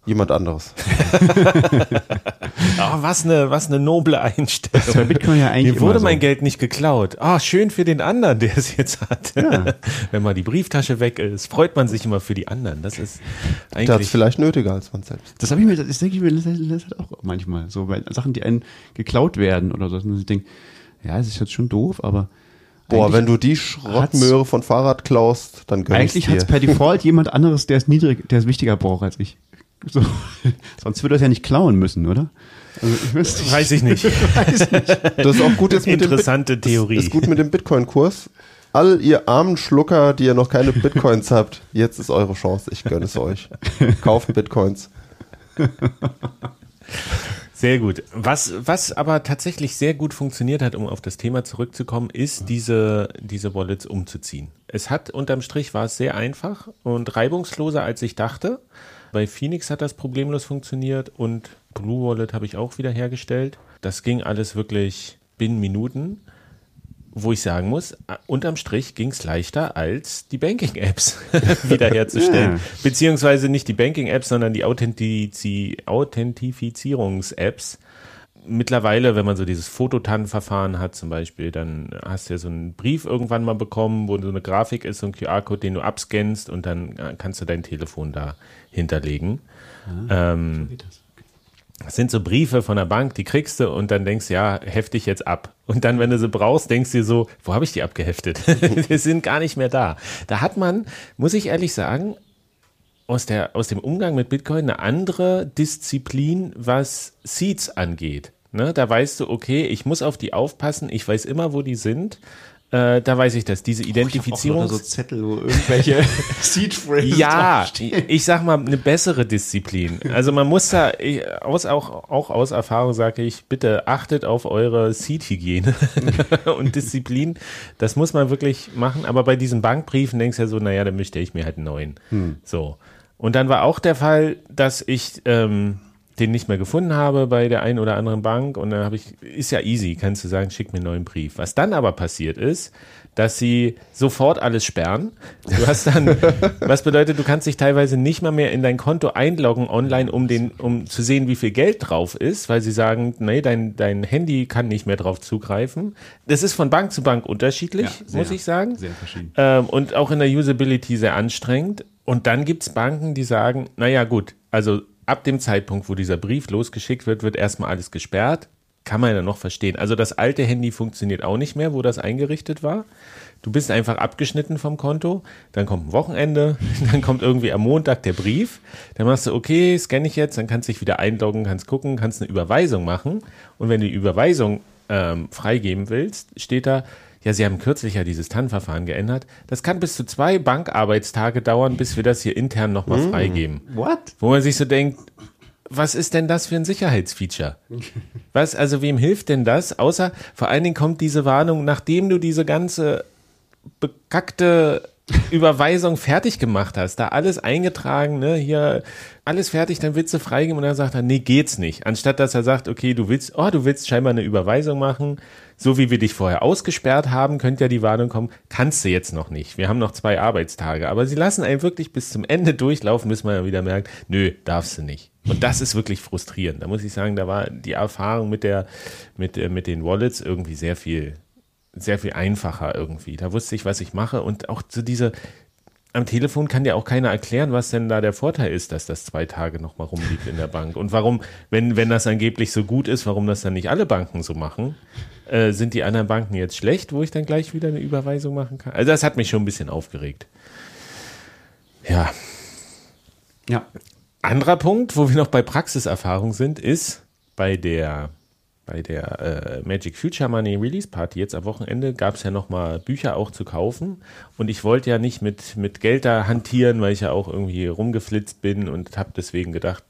Jemand anderes. oh, was eine, was eine noble Einstellung. Das ist bei Bitcoin ja eigentlich Mir wurde so. mein Geld nicht geklaut. Ah, schön für den anderen, der es jetzt hat. Ja. Wenn mal die Brieftasche weg ist, freut man sich immer für die anderen. Das ist Der hat es eigentlich. vielleicht nötiger als man selbst. Das habe ich mir, das denke ich mir das, das halt auch manchmal. So bei Sachen, die einen geklaut werden oder so. Und ich denke, ja, es ist jetzt schon doof, aber. Boah, eigentlich- wenn du die Schrottmöhre von Fahrrad klaust, dann gönn Eigentlich hat es per Default jemand anderes, der es niedrig, der es wichtiger braucht als ich. So. Sonst würde er es ja nicht klauen müssen, oder? Also ich weiß nicht. Weiß ich nicht. Das ist auch gut jetzt mit dem Bit- Interessante Theorie. Ist gut mit dem Bitcoin-Kurs. All ihr armen Schlucker, die ihr noch keine Bitcoins habt, jetzt ist eure Chance. Ich gönne es euch. Kauft Bitcoins. Sehr gut. Was, was aber tatsächlich sehr gut funktioniert hat, um auf das Thema zurückzukommen, ist diese, diese Wallets umzuziehen. Es hat unterm Strich war es sehr einfach und reibungsloser als ich dachte. Bei Phoenix hat das problemlos funktioniert und Blue Wallet habe ich auch wieder hergestellt. Das ging alles wirklich binnen Minuten. Wo ich sagen muss, unterm Strich ging es leichter als die Banking-Apps wiederherzustellen. Ja. Beziehungsweise nicht die Banking-Apps, sondern die Authentizi Authentifizierungs-Apps. Mittlerweile, wenn man so dieses Fototan-Verfahren hat zum Beispiel, dann hast du ja so einen Brief irgendwann mal bekommen, wo so eine Grafik ist, so ein QR-Code, den du abscannst und dann äh, kannst du dein Telefon da hinterlegen. ähm, das sind so Briefe von der Bank, die kriegst du und dann denkst du, ja, hefte ich jetzt ab. Und dann, wenn du sie brauchst, denkst du dir so, wo habe ich die abgeheftet? die sind gar nicht mehr da. Da hat man, muss ich ehrlich sagen, aus, der, aus dem Umgang mit Bitcoin eine andere Disziplin, was Seeds angeht. Ne, da weißt du, okay, ich muss auf die aufpassen, ich weiß immer, wo die sind. Äh, da weiß ich das. Diese Identifizierung. so Zettel, wo irgendwelche Seed Phrases Ja, ich sag mal, eine bessere Disziplin. Also man muss da, ich, aus, auch, auch aus Erfahrung sage ich, bitte achtet auf eure Seed-Hygiene und Disziplin. Das muss man wirklich machen. Aber bei diesen Bankbriefen denkst du ja so, naja, dann möchte ich mir halt einen neuen. So. Und dann war auch der Fall, dass ich ähm, den nicht mehr gefunden habe bei der einen oder anderen Bank. Und dann habe ich, ist ja easy, kannst du sagen, schick mir einen neuen Brief. Was dann aber passiert ist, dass sie sofort alles sperren. Du hast dann, was bedeutet, du kannst dich teilweise nicht mal mehr in dein Konto einloggen online, um den, um zu sehen, wie viel Geld drauf ist, weil sie sagen, nee, dein, dein Handy kann nicht mehr drauf zugreifen. Das ist von Bank zu Bank unterschiedlich, Ja, sehr, muss ich sagen. Sehr verschieden. Ähm, und auch in der Usability sehr anstrengend. Und dann gibt es Banken, die sagen, naja gut, also ab dem Zeitpunkt, wo dieser Brief losgeschickt wird, wird erstmal alles gesperrt. Kann man ja noch verstehen. Also das alte Handy funktioniert auch nicht mehr, wo das eingerichtet war. Du bist einfach abgeschnitten vom Konto, dann kommt ein Wochenende, dann kommt irgendwie am Montag der Brief, dann machst du, okay, scanne ich jetzt, dann kannst du dich wieder einloggen, kannst gucken, kannst eine Überweisung machen und wenn du die Überweisung ähm, freigeben willst, steht da, ja, Sie haben kürzlich ja dieses TAN-Verfahren geändert. Das kann bis zu zwei Bankarbeitstage dauern, bis wir das hier intern nochmal freigeben. What? Wo man sich so denkt, was ist denn das für ein Sicherheitsfeature? Was, also wem hilft denn das? Außer vor allen Dingen kommt diese Warnung, nachdem du diese ganze bekackte Überweisung fertig gemacht hast, da alles eingetragen, ne, hier alles fertig, dann willst du freigeben und dann sagt er, nee, geht's nicht. Anstatt dass er sagt, okay, du willst, oh, du willst scheinbar eine Überweisung machen, so wie wir dich vorher ausgesperrt haben, könnte ja die Warnung kommen, kannst du jetzt noch nicht. Wir haben noch zwei Arbeitstage. Aber sie lassen einen wirklich bis zum Ende durchlaufen, bis man ja wieder merkt, nö, darfst du nicht. Und das ist wirklich frustrierend. Da muss ich sagen, da war die Erfahrung mit der, mit, äh, mit den Wallets irgendwie sehr viel, sehr viel einfacher irgendwie. Da wusste ich, was ich mache und auch so diese, am Telefon kann dir auch keiner erklären, was denn da der Vorteil ist, dass das zwei Tage nochmal rumliegt in der Bank. Und warum, wenn, wenn das angeblich so gut ist, warum das dann nicht alle Banken so machen, äh, sind die anderen Banken jetzt schlecht, wo ich dann gleich wieder eine Überweisung machen kann? Also das hat mich schon ein bisschen aufgeregt. Ja. Ja. Anderer Punkt, wo wir noch bei Praxiserfahrung sind, ist bei der bei der äh, Magic Future Money Release Party jetzt am Wochenende gab es ja nochmal Bücher auch zu kaufen und ich wollte ja nicht mit, mit Geld da hantieren, weil ich ja auch irgendwie rumgeflitzt bin und habe deswegen gedacht,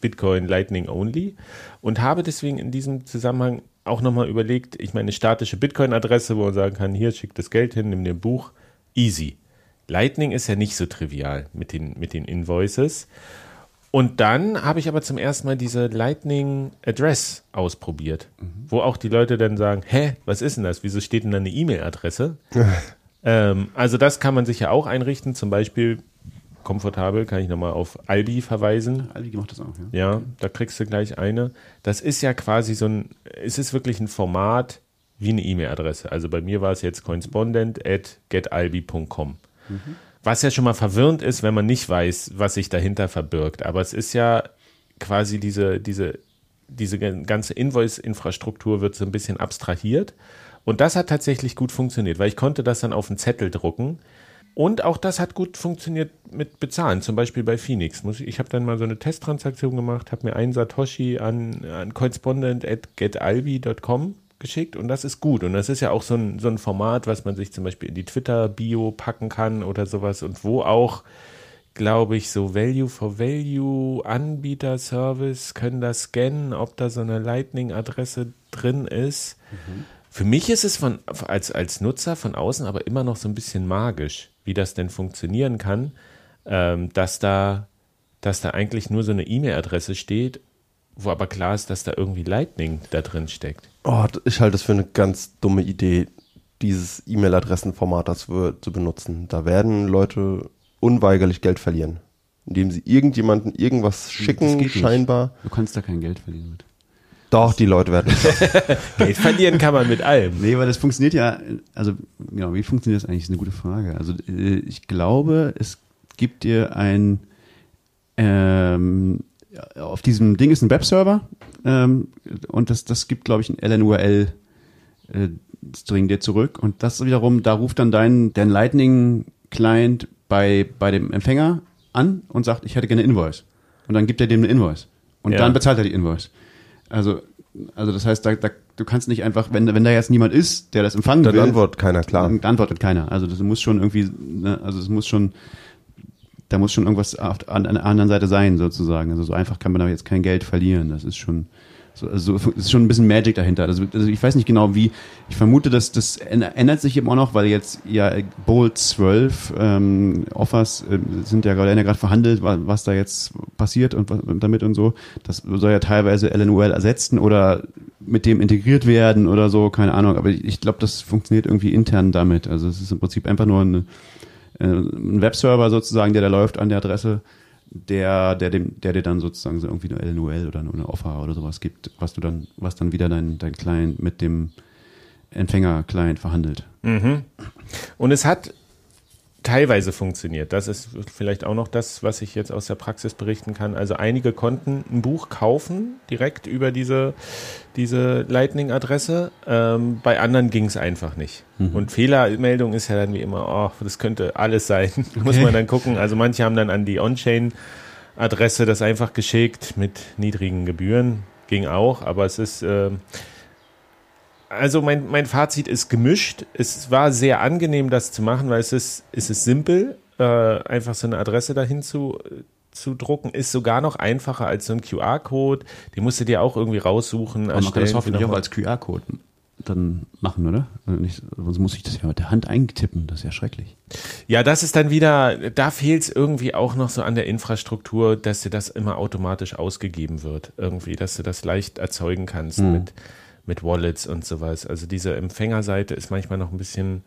Bitcoin Lightning Only und habe deswegen in diesem Zusammenhang auch nochmal überlegt, ich meine statische Bitcoin-Adresse, wo man sagen kann, hier schickt das Geld hin, nimm dir ein Buch, easy. Lightning ist ja nicht so trivial mit den, mit den Invoices. Und dann habe ich aber zum ersten Mal diese Lightning Address ausprobiert, wo auch die Leute dann sagen, hä, was ist denn das? Wieso steht denn da eine E-Mail-Adresse? ähm, also das kann man sich ja auch einrichten. Zum Beispiel komfortabel, kann ich nochmal auf Albi verweisen. Albi macht das auch, ja. Ja, da kriegst du gleich eine. Das ist ja quasi so ein, es ist wirklich ein Format wie eine E-Mail-Adresse. Also bei mir war es jetzt correspondent at getalbi.com. Was ja schon mal verwirrend ist, wenn man nicht weiß, was sich dahinter verbirgt. Aber es ist ja quasi diese, diese, diese ganze Invoice-Infrastruktur wird so ein bisschen abstrahiert. Und das hat tatsächlich gut funktioniert, weil ich konnte das dann auf einen Zettel drucken. Und auch das hat gut funktioniert mit Bezahlen, zum Beispiel bei Phoenix. Ich habe dann mal so eine Testtransaktion gemacht, habe mir einen Satoshi an, an correspondent.getalbi.com geschickt und das ist gut. Und das ist ja auch so ein, so ein Format, was man sich zum Beispiel in die Twitter-Bio packen kann oder sowas und wo auch, glaube ich, so Value for Value Anbieter Service können das scannen, ob da so eine Lightning-Adresse drin ist. Für mich ist es von, als, als Nutzer von außen aber immer noch so ein bisschen magisch, wie das denn funktionieren kann, ähm, dass da dass da eigentlich nur so eine E-Mail-Adresse steht, wo aber klar ist, dass da irgendwie Lightning da drin steckt. Oh, ich halte es für eine ganz dumme Idee, dieses E-Mail-Adressenformat zu benutzen. Da werden Leute unweigerlich Geld verlieren, indem sie irgendjemanden irgendwas schicken, geht nicht. scheinbar. Du kannst da kein Geld verdienen mit. Doch, die Leute werden Geld verlieren kann man mit allem. Nee, weil das funktioniert ja, also genau, wie funktioniert das eigentlich, ist eine gute Frage. Also äh, ich glaube, es gibt dir ein, ähm, auf diesem Ding ist ein Webserver ähm, und das, das gibt, glaube ich, ein LNURL äh, String dir zurück und das wiederum, da ruft dann dein, dein Lightning-Client bei, bei dem Empfänger an und sagt, ich hätte gerne Invoice. Und dann gibt er dem eine Invoice. Und Ja. dann bezahlt er die Invoice. Also, also das heißt, da, da, du kannst nicht einfach, wenn, wenn da jetzt niemand ist, der das empfangen Dann will, antwortet keiner, klar. dann antwortet keiner. Also das muss schon irgendwie, ne, also es muss schon, da muss schon irgendwas an, an der anderen Seite sein, sozusagen. Also so einfach kann man da jetzt kein Geld verlieren. Das ist schon, so, also ist schon ein bisschen Magic dahinter. Also, also ich weiß nicht genau wie, ich vermute, dass das änd- ändert sich eben auch noch, weil jetzt ja Bolt 12 ähm, Offers äh, sind ja gerade ja gerade verhandelt, wa- was da jetzt passiert und was damit und so. Das soll ja teilweise LNUL ersetzen oder mit dem integriert werden oder so, keine Ahnung. Aber ich, ich glaube, das funktioniert irgendwie intern damit. Also es ist im Prinzip einfach nur eine, ein Webserver sozusagen, der da läuft an der Adresse, der, der dem, der dir dann sozusagen so irgendwie eine LNUL oder eine Offer oder sowas gibt, was du dann, was dann wieder dein, dein Client mit dem Empfänger-Client verhandelt. Und es hat teilweise funktioniert. Das ist vielleicht auch noch das, was ich jetzt aus der Praxis berichten kann. Also einige konnten ein Buch kaufen, direkt über diese, diese Lightning-Adresse. Ähm, bei anderen ging es einfach nicht. Und Fehlermeldung ist ja dann wie immer, oh, das könnte alles sein. Muss man dann gucken. Also manche haben dann an die On-Chain-Adresse das einfach geschickt mit niedrigen Gebühren. Ging auch, aber es ist... ähm, also mein, mein Fazit ist gemischt. Es war sehr angenehm, das zu machen, weil es ist, es ist simpel, äh, einfach so eine Adresse dahin zu, zu drucken, ist sogar noch einfacher als so ein QR-Code. Den musst du dir auch irgendwie raussuchen. Aber man kann das hoffentlich auch als QR-Code dann machen, oder? Also Nicht, sonst muss ich das ja mit der Hand eingetippen, das ist ja schrecklich. Ja, das ist dann wieder, da fehlt es irgendwie auch noch so an der Infrastruktur, dass dir das immer automatisch ausgegeben wird. Irgendwie, dass du das leicht erzeugen kannst mit, mit Wallets und sowas. Also diese Empfängerseite ist manchmal noch ein bisschen,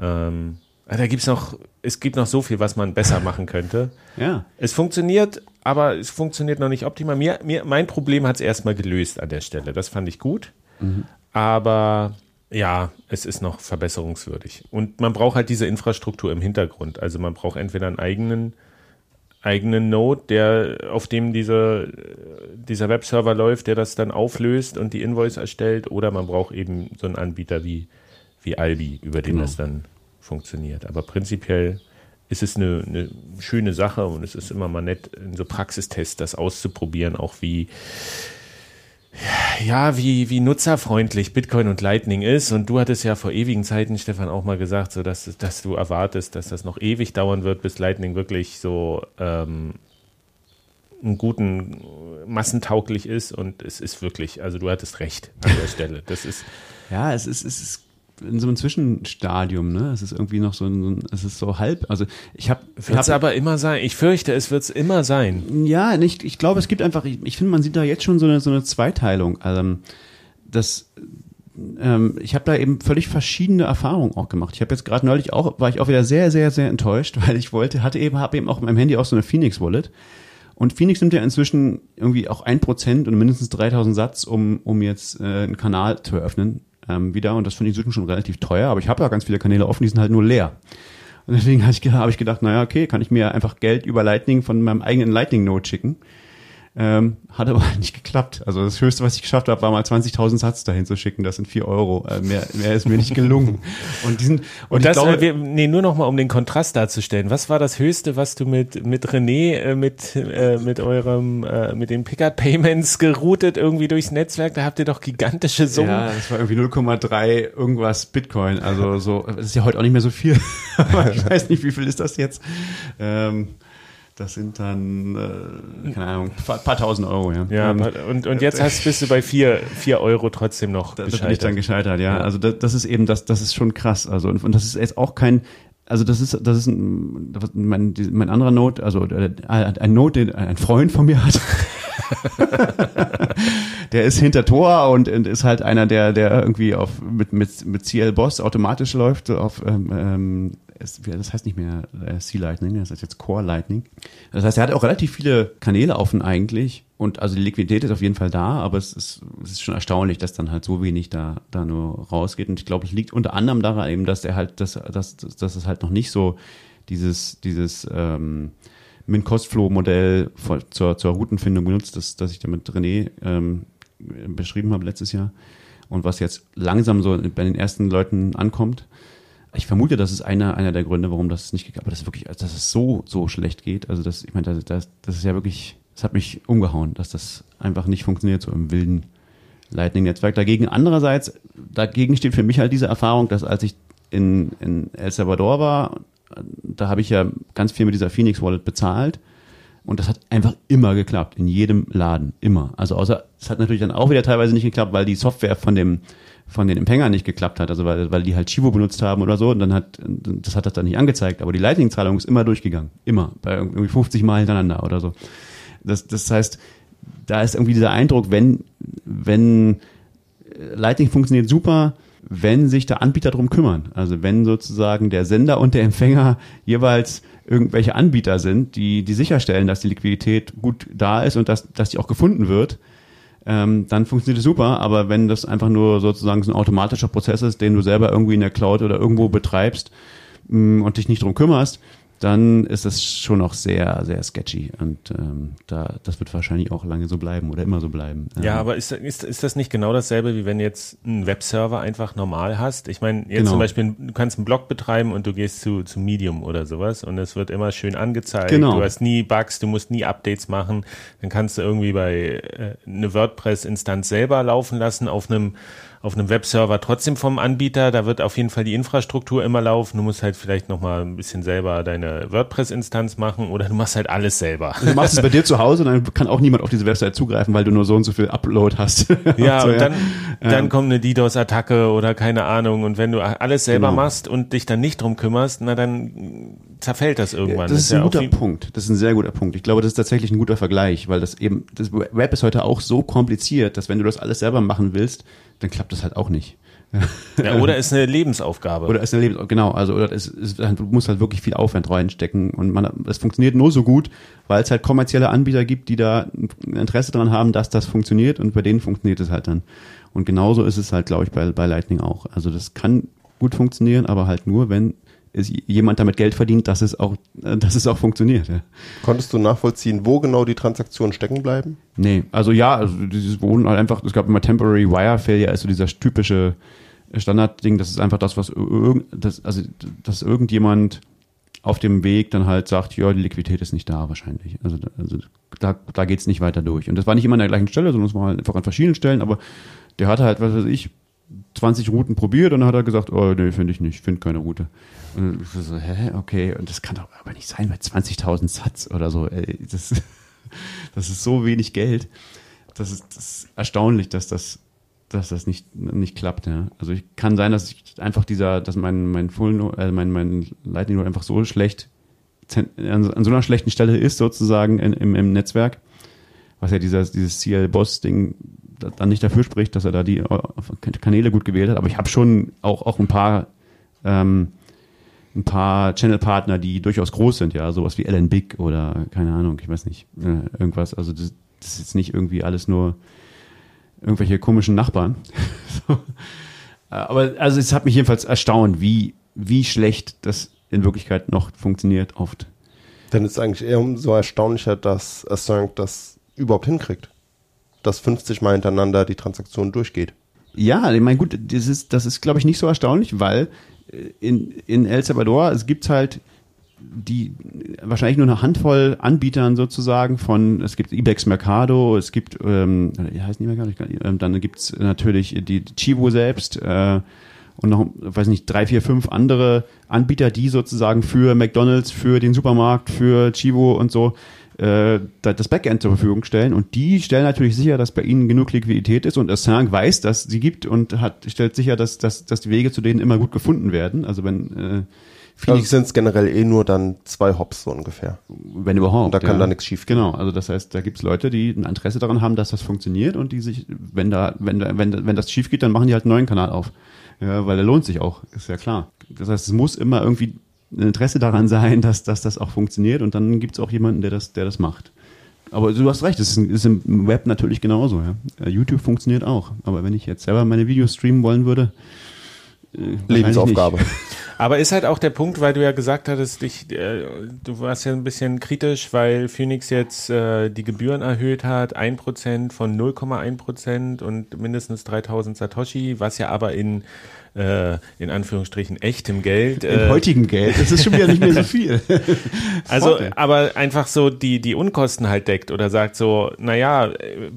ähm, ah, da gibt's noch, es gibt noch so viel, was man besser machen könnte. Ja. Es funktioniert, aber es funktioniert noch nicht optimal. Mir, mir, mein Problem hat es erstmal gelöst an der Stelle. Das fand ich gut. Aber ja, es ist noch verbesserungswürdig. Und man braucht halt diese Infrastruktur im Hintergrund. Also man braucht entweder einen eigenen, eigenen Node, der, auf dem diese, dieser Webserver läuft, der das dann auflöst und die Invoice erstellt, oder man braucht eben so einen Anbieter wie, wie Albi, über den Genau. das dann funktioniert. Aber prinzipiell ist es eine, eine schöne Sache und es ist immer mal nett, in so Praxistests das auszuprobieren, auch wie, ja, wie, wie nutzerfreundlich Bitcoin und Lightning ist. Und du hattest ja vor ewigen Zeiten, Stefan, auch mal gesagt, so dass, dass du erwartest, dass das noch ewig dauern wird, bis Lightning wirklich so ähm, einen guten, massentauglich ist. Und es ist wirklich, also du hattest recht an der Stelle. Das ist, Ja, es ist, es ist in so einem Zwischenstadium, ne? Es ist irgendwie noch so ein, es ist so halb, also ich habe wird es aber immer sein. Ich fürchte, es wird es immer sein. Ja, nicht, ich glaube, es gibt einfach, ich, ich finde, man sieht da jetzt schon so eine, so eine Zweiteilung. Also, das, ähm, ich habe da eben völlig verschiedene Erfahrungen auch gemacht. Ich habe jetzt gerade neulich auch, war ich auch wieder sehr, sehr, sehr enttäuscht, weil ich wollte, hatte eben, habe eben auch in meinem Handy auch so eine Phoenix Wallet. Und Phoenix nimmt ja inzwischen irgendwie auch ein Prozent und mindestens 3000 Satz, um, um jetzt äh, einen Kanal zu eröffnen ähm, wieder. Und das finde ich inzwischen schon relativ teuer, aber ich habe ja ganz viele Kanäle offen, die sind halt nur leer. Und deswegen habe ich, hab ich gedacht, naja, okay, kann ich mir einfach Geld über Lightning von meinem eigenen Lightning-Node schicken. Ähm, hat aber nicht geklappt. Also das Höchste, was ich geschafft habe, war mal 20.000 Satz dahin zu schicken. Das sind vier Euro. Äh, mehr, mehr ist mir nicht gelungen. Und diesen Und, und, das, glaube, äh, wir, nee, nur noch mal, um den Kontrast darzustellen. Was war das Höchste, was du mit, mit René, äh, mit, äh, mit eurem, äh, mit den Pickard Payments geroutet irgendwie durchs Netzwerk? Da habt ihr doch gigantische Summen. ja, das war irgendwie 0,3 irgendwas Bitcoin. Also so, das ist ja heute auch nicht mehr so viel. Aber ich weiß nicht, wie viel ist das jetzt? Ähm, das sind dann, äh, keine Ahnung, paar, paar tausend Euro, ja. Ja, Ähm, und, und jetzt hast, bist du bei vier, vier Euro trotzdem noch da, da bin ich dann gescheitert. gescheitert, ja. Also das, das ist eben, das, das ist schon krass. Also und, und das ist jetzt auch kein, also das ist, das ist ein, mein, mein anderer Note, also äh, ein Note, den ein Freund von mir hat. der ist hinter Tor und, ist halt einer, der, der irgendwie auf mit mit mit CL Boss automatisch läuft auf ähm, ähm, das heißt nicht mehr äh, Sea Lightning, das heißt jetzt Core Lightning. Das heißt, er hat auch relativ viele Kanäle offen eigentlich und also die Liquidität ist auf jeden Fall da, aber es ist, es ist schon erstaunlich, dass dann halt so wenig da da nur rausgeht und ich glaube, es liegt unter anderem daran eben, dass er halt dass dass dass es halt noch nicht so dieses dieses ähm, Min-Cost-Flow-Modell zur, zur Routenfindung benutzt, das, das ich da mit René ähm, beschrieben habe letztes Jahr und was jetzt langsam so bei den ersten Leuten ankommt. Ich vermute, das ist einer, einer der Gründe, warum das nicht geklappt hat. Aber das ist wirklich, dass es so, so schlecht geht. Also das, ich meine, das, das, das ist ja wirklich, das hat mich umgehauen, dass das einfach nicht funktioniert, so im wilden Lightning-Netzwerk. Dagegen andererseits, dagegen steht für mich halt diese Erfahrung, dass als ich in, in El Salvador war, da habe ich ja ganz viel mit dieser Phoenix Wallet bezahlt. Und das hat einfach immer geklappt, in jedem Laden, immer. Also außer, es hat natürlich dann auch wieder teilweise nicht geklappt, weil die Software von dem, von den Empfängern nicht geklappt hat, also weil, weil die halt Chivo benutzt haben oder so, und dann hat, das hat das dann nicht angezeigt, aber die Lightning-Zahlung ist immer durchgegangen. Immer. Bei irgendwie 50 Mal hintereinander oder so. Das, das heißt, da ist irgendwie dieser Eindruck, wenn, wenn äh, Lightning funktioniert super, wenn sich der Anbieter drum kümmern. Also wenn sozusagen der Sender und der Empfänger jeweils irgendwelche Anbieter sind, die, die sicherstellen, dass die Liquidität gut da ist und dass, dass die auch gefunden wird, ähm, dann funktioniert es super. Aber wenn das einfach nur sozusagen so ein automatischer Prozess ist, den du selber irgendwie in der Cloud oder irgendwo betreibst mh, und dich nicht drum kümmerst, dann ist es schon noch sehr, sehr sketchy. Und ähm, da, das wird wahrscheinlich auch lange so bleiben oder immer so bleiben. Ja, Ähm, aber ist, ist, ist das nicht genau dasselbe, wie wenn du jetzt einen Webserver einfach normal hast? Ich meine, jetzt Genau. zum Beispiel, du kannst einen Blog betreiben und du gehst zu, zu Medium oder sowas und es wird immer schön angezeigt. Genau. Du hast nie Bugs, du musst nie Updates machen. Dann kannst du irgendwie bei äh, eine WordPress-Instanz selber laufen lassen auf einem auf einem Webserver trotzdem vom Anbieter, da wird auf jeden Fall die Infrastruktur immer laufen. Du musst halt vielleicht noch mal ein bisschen selber deine WordPress-Instanz machen oder du machst halt alles selber. Du machst es bei dir zu Hause, dann kann auch niemand auf diese Website zugreifen, weil du nur so und so viel Upload hast. Ja, so, und dann, dann Ähm. kommt eine DDoS-Attacke oder keine Ahnung. Und wenn du alles selber Genau. machst und dich dann nicht drum kümmerst, na dann zerfällt das irgendwann. Das ist ein ja guter Punkt. Das ist ein sehr guter Punkt. Ich glaube, das ist tatsächlich ein guter Vergleich, weil das eben, das Web ist heute auch so kompliziert, dass wenn du das alles selber machen willst, dann klappt das halt auch nicht. Ja, oder ist eine Lebensaufgabe. Oder ist eine Lebens genau, also oder es ist, du musst halt wirklich viel Aufwand reinstecken und man, es funktioniert nur so gut, weil es halt kommerzielle Anbieter gibt, die da ein Interesse daran haben, dass das funktioniert und bei denen funktioniert es halt dann. Und genauso ist es halt, glaube ich, bei, bei Lightning auch. Also das kann gut funktionieren, aber halt nur, wenn jemand damit Geld verdient, dass es auch, äh, dass es auch funktioniert. Ja. Konntest du nachvollziehen, wo genau die Transaktionen stecken bleiben? Nee, also ja, also dieses Wohnen halt einfach, es gab immer Temporary Wire Failure, ist so dieser typische Standardding, das ist einfach das, was irgend, das, also, dass irgendjemand auf dem Weg dann halt sagt, ja, die Liquidität ist nicht da wahrscheinlich. Also, da- also da, da geht's nicht weiter durch. Und das war nicht immer an der gleichen Stelle, sondern es war halt einfach an verschiedenen Stellen, aber der hatte halt, was weiß ich, 20 Routen probiert und dann hat er gesagt, oh nee, finde ich nicht, finde keine Route. Und ich so, hä, okay, und das kann doch aber nicht sein bei 20.000 Satz oder so. Ey, das, das ist so wenig Geld. Das ist, das ist erstaunlich, dass das, dass das nicht, nicht klappt. Ja. Also ich kann sein, dass ich einfach dieser, dass mein, mein Full, No- äh, mein, mein Lightning Node einfach so schlecht an, so einer schlechten Stelle ist sozusagen in, im, im Netzwerk, was ja dieses, dieses CL Boss Ding dann nicht dafür spricht, dass er da die äh, Kanäle gut gewählt hat. Aber ich habe schon auch, auch ein paar ähm, ein paar Channel-Partner, die durchaus groß sind, ja, sowas wie Ellen Big oder keine Ahnung, ich weiß nicht, äh, irgendwas. Also das, das ist jetzt nicht irgendwie alles nur irgendwelche komischen Nachbarn. Äh, aber also es hat mich jedenfalls erstaunt, wie, wie schlecht das in Wirklichkeit noch funktioniert oft. Dann ist es eigentlich eher umso erstaunlicher, dass Assange das überhaupt hinkriegt. Dass 50 Mal hintereinander die Transaktion durchgeht. Ja, ich meine, gut, das ist, das ist, glaube ich, nicht so erstaunlich, weil in, in El Salvador, es gibt halt die wahrscheinlich nur eine Handvoll Anbietern sozusagen von, es gibt Ibex Mercado, es gibt, ähm, wie heißt nicht Mercado, ähm, dann gibt's natürlich die Chivo selbst äh, und noch, weiß nicht, drei, vier, fünf andere Anbieter, die sozusagen für McDonalds, für den Supermarkt, für Chivo und so äh, das Backend zur Verfügung stellen und die stellen natürlich sicher, dass bei ihnen genug Liquidität ist und Assange weiß, dass sie gibt und hat stellt sicher, dass, dass, dass die Wege zu denen immer gut gefunden werden. Also wenn äh, Phoenix also sind es generell eh nur dann zwei Hops so ungefähr. Wenn überhaupt. Und da kann ja. da nichts schief gehen. Genau, also das heißt, da gibt es Leute, die ein Interesse daran haben, dass das funktioniert und die sich, wenn da, wenn da, wenn, wenn das schief geht, dann machen die halt einen neuen Kanal auf. Ja, weil der lohnt sich auch, ist ja klar. Das heißt, es muss immer irgendwie Interesse daran sein, dass, dass das auch funktioniert und dann gibt es auch jemanden, der das, der das macht. Aber du hast recht, es ist, im Web natürlich genauso. Ja. Äh, YouTube funktioniert auch. Aber wenn ich jetzt selber meine Videos streamen wollen würde, äh, Lebensaufgabe. Aber ist halt auch der Punkt, weil du ja gesagt hattest, ich, äh, du warst ja ein bisschen kritisch, weil Phoenix jetzt äh, die Gebühren erhöht hat, 1% von 0,1% und mindestens 3000 Satoshi, was ja aber in äh, in Anführungsstrichen echtem Geld. Äh, in heutigem Geld, das ist schon wieder nicht mehr so viel. also, aber einfach so die, die Unkosten halt deckt oder sagt so, naja, äh,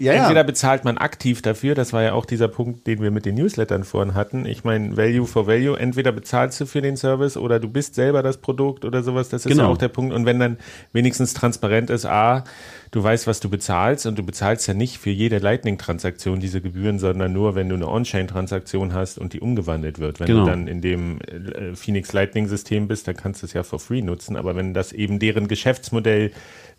ja, Entweder bezahlt man aktiv dafür, das war ja auch dieser Punkt, den wir mit den Newslettern vorhin hatten. Ich meine, Value for Value, entweder bezahlst du für den Service oder du bist selber das Produkt oder sowas, das ist genau. ja auch der Punkt. Und wenn dann wenigstens transparent ist, A, du weißt, was du bezahlst und du bezahlst ja nicht für jede Lightning-Transaktion diese Gebühren, sondern nur, wenn du eine On-Chain-Transaktion hast und die umgewandelt wird. Wenn genau. du dann in dem äh, Phoenix Lightning-System bist, dann kannst du es ja for free nutzen. Aber wenn das eben deren Geschäftsmodell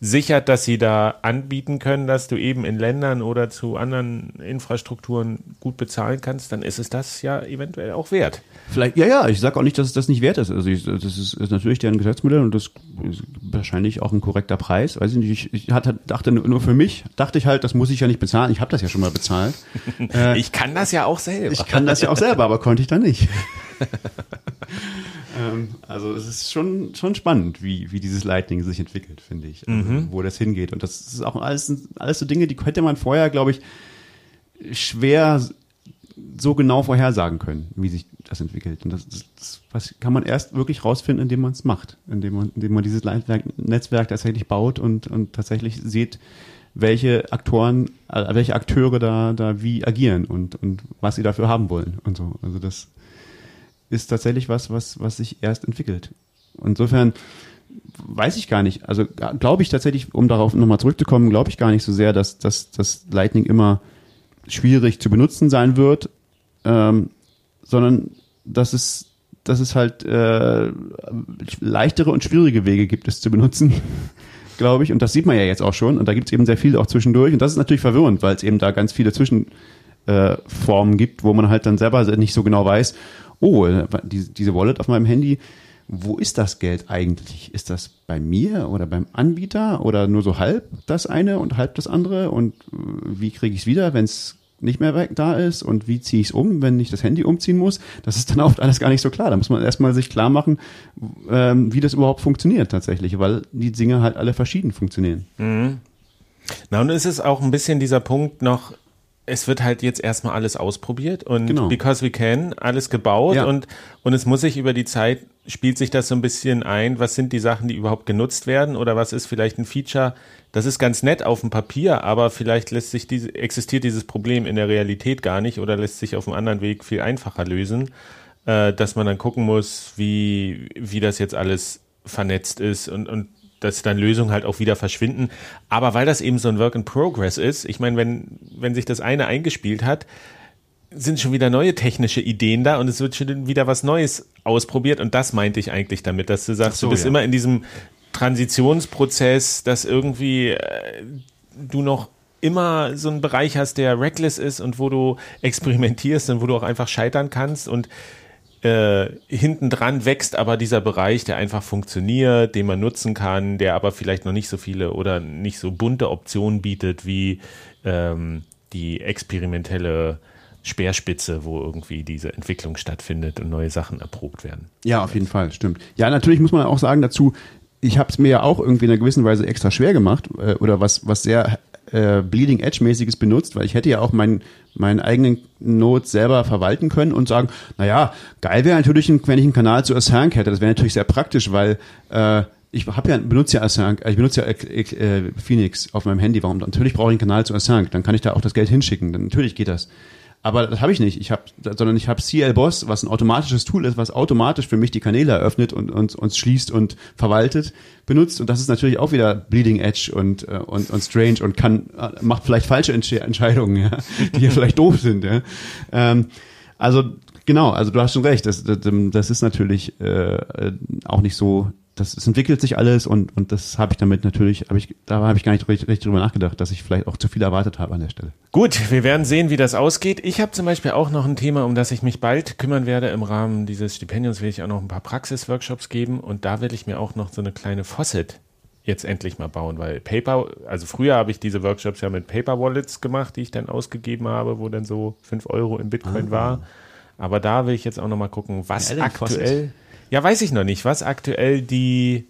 sichert, dass sie da anbieten können, dass du eben in Ländern oder zu anderen Infrastrukturen gut bezahlen kannst, dann ist es das ja eventuell auch wert. Vielleicht, ja, ja, ich sage auch nicht, dass es das nicht wert ist. Also ich, das ist, ist natürlich deren Geschäftsmodell und das ist wahrscheinlich auch ein korrekter Preis. Weiß ich nicht, ich, ich hatte, dachte nur für mich, dachte ich halt, das muss ich ja nicht bezahlen. Ich habe das ja schon mal bezahlt. äh, ich kann das ja auch selber. Ich kann das ja auch selber, aber konnte ich da nicht. Ähm, also es ist schon, schon spannend, wie, wie dieses Lightning sich entwickelt, finde ich. Also, mhm. Wo das hingeht. Und das ist auch alles, alles so Dinge, die hätte man vorher, glaube ich, schwer so genau vorhersagen können, wie sich das entwickelt. Und das, das, das kann man erst wirklich rausfinden, indem man es macht, indem man, indem man dieses Netzwerk, tatsächlich baut und, und tatsächlich sieht, welche Aktoren, äh, welche Akteure da, da wie agieren und, und was sie dafür haben wollen und so. Also das, ist tatsächlich was, was, was sich erst entwickelt. Insofern weiß ich gar nicht. Also glaube ich tatsächlich, um darauf nochmal zurückzukommen, glaube ich gar nicht so sehr, dass, dass, dass Lightning immer schwierig zu benutzen sein wird, ähm, sondern dass es, dass es halt äh, leichtere und schwierige Wege gibt, es zu benutzen, glaube ich. Und das sieht man ja jetzt auch schon. Und da gibt es eben sehr viel auch zwischendurch. Und das ist natürlich verwirrend, weil es eben da ganz viele Zwischenformen äh, gibt, wo man halt dann selber nicht so genau weiß, oh, äh, diese Wallet auf meinem Handy, wo ist das Geld eigentlich? Ist das bei mir oder beim Anbieter oder nur so halb das eine und halb das andere? Und äh, wie kriege ich es wieder, wenn es nicht mehr weg da ist und wie ziehe ich es um, wenn ich das Handy umziehen muss, das ist dann oft alles gar nicht so klar. Da muss man erstmal sich klar machen, ähm, wie das überhaupt funktioniert tatsächlich, weil die Dinge halt alle verschieden funktionieren. Mhm. Na, und ist es auch ein bisschen dieser Punkt noch, es wird halt jetzt erstmal alles ausprobiert und genau. because we can, alles gebaut ja. und, und es muss sich über die Zeit, spielt sich das so ein bisschen ein, was sind die Sachen, die überhaupt genutzt werden? Oder was ist vielleicht ein Feature, das ist ganz nett auf dem Papier, aber vielleicht lässt sich diese, existiert dieses Problem in der Realität gar nicht oder lässt sich auf einem anderen Weg viel einfacher lösen, äh, dass man dann gucken muss, wie, wie das jetzt alles vernetzt ist und, und dass dann Lösungen halt auch wieder verschwinden. Aber weil das eben so ein Work in Progress ist, ich meine, wenn, wenn sich das eine eingespielt hat, sind schon wieder neue technische Ideen da und es wird schon wieder was Neues ausprobiert. Und das meinte ich eigentlich damit, dass du sagst, so, du bist ja. immer in diesem Transitionsprozess, dass irgendwie äh, du noch immer so einen Bereich hast, der reckless ist und wo du experimentierst und wo du auch einfach scheitern kannst und äh, hinten dran wächst aber dieser Bereich, der einfach funktioniert, den man nutzen kann, der aber vielleicht noch nicht so viele oder nicht so bunte Optionen bietet wie ähm, die experimentelle Speerspitze, wo irgendwie diese Entwicklung stattfindet und neue Sachen erprobt werden. Ja, auf jeden Fall, stimmt. Ja, natürlich muss man auch sagen dazu, ich habe es mir ja auch irgendwie in einer gewissen Weise extra schwer gemacht äh, oder was, was sehr äh, Bleeding Edge-mäßiges benutzt, weil ich hätte ja auch meinen meinen eigenen Node selber verwalten können und sagen, naja, geil wäre natürlich, wenn ich einen Kanal zu Assange hätte. Das wäre natürlich sehr praktisch, weil äh, ich habe ja benutze ja Assange, ich benutze ja äh, Phoenix auf meinem Handy. Warum? Natürlich brauche ich einen Kanal zu Assange. Dann kann ich da auch das Geld hinschicken. Dann, natürlich geht das. Aber das habe ich nicht. Ich habe, sondern ich habe CL Boss, was ein automatisches Tool ist, was automatisch für mich die Kanäle eröffnet und uns und schließt und verwaltet, benutzt. Und das ist natürlich auch wieder Bleeding Edge und äh, und, und Strange und kann äh, macht vielleicht falsche Entscheidungen, ja, die hier vielleicht doof sind. Ja. Ähm, also genau, also du hast schon recht. Das, das, das ist natürlich äh, auch nicht so das, es entwickelt sich alles und, und das habe ich damit natürlich, habe ich, da habe ich gar nicht richtig, drüber nachgedacht, dass ich vielleicht auch zu viel erwartet habe an der Stelle. Gut, wir werden sehen, wie das ausgeht. Ich habe zum Beispiel auch noch ein Thema, um das ich mich bald kümmern werde. Im Rahmen dieses Stipendiums will ich auch noch ein paar Praxisworkshops geben und da will ich mir auch noch so eine kleine Faucet jetzt endlich mal bauen, weil Paper, also früher habe ich diese Workshops ja mit Paper Wallets gemacht, die ich dann ausgegeben habe, wo dann so fünf Euro in Bitcoin ah. war. Aber da will ich jetzt auch noch mal gucken, was ja, aktuell, ja, weiß ich noch nicht, was aktuell die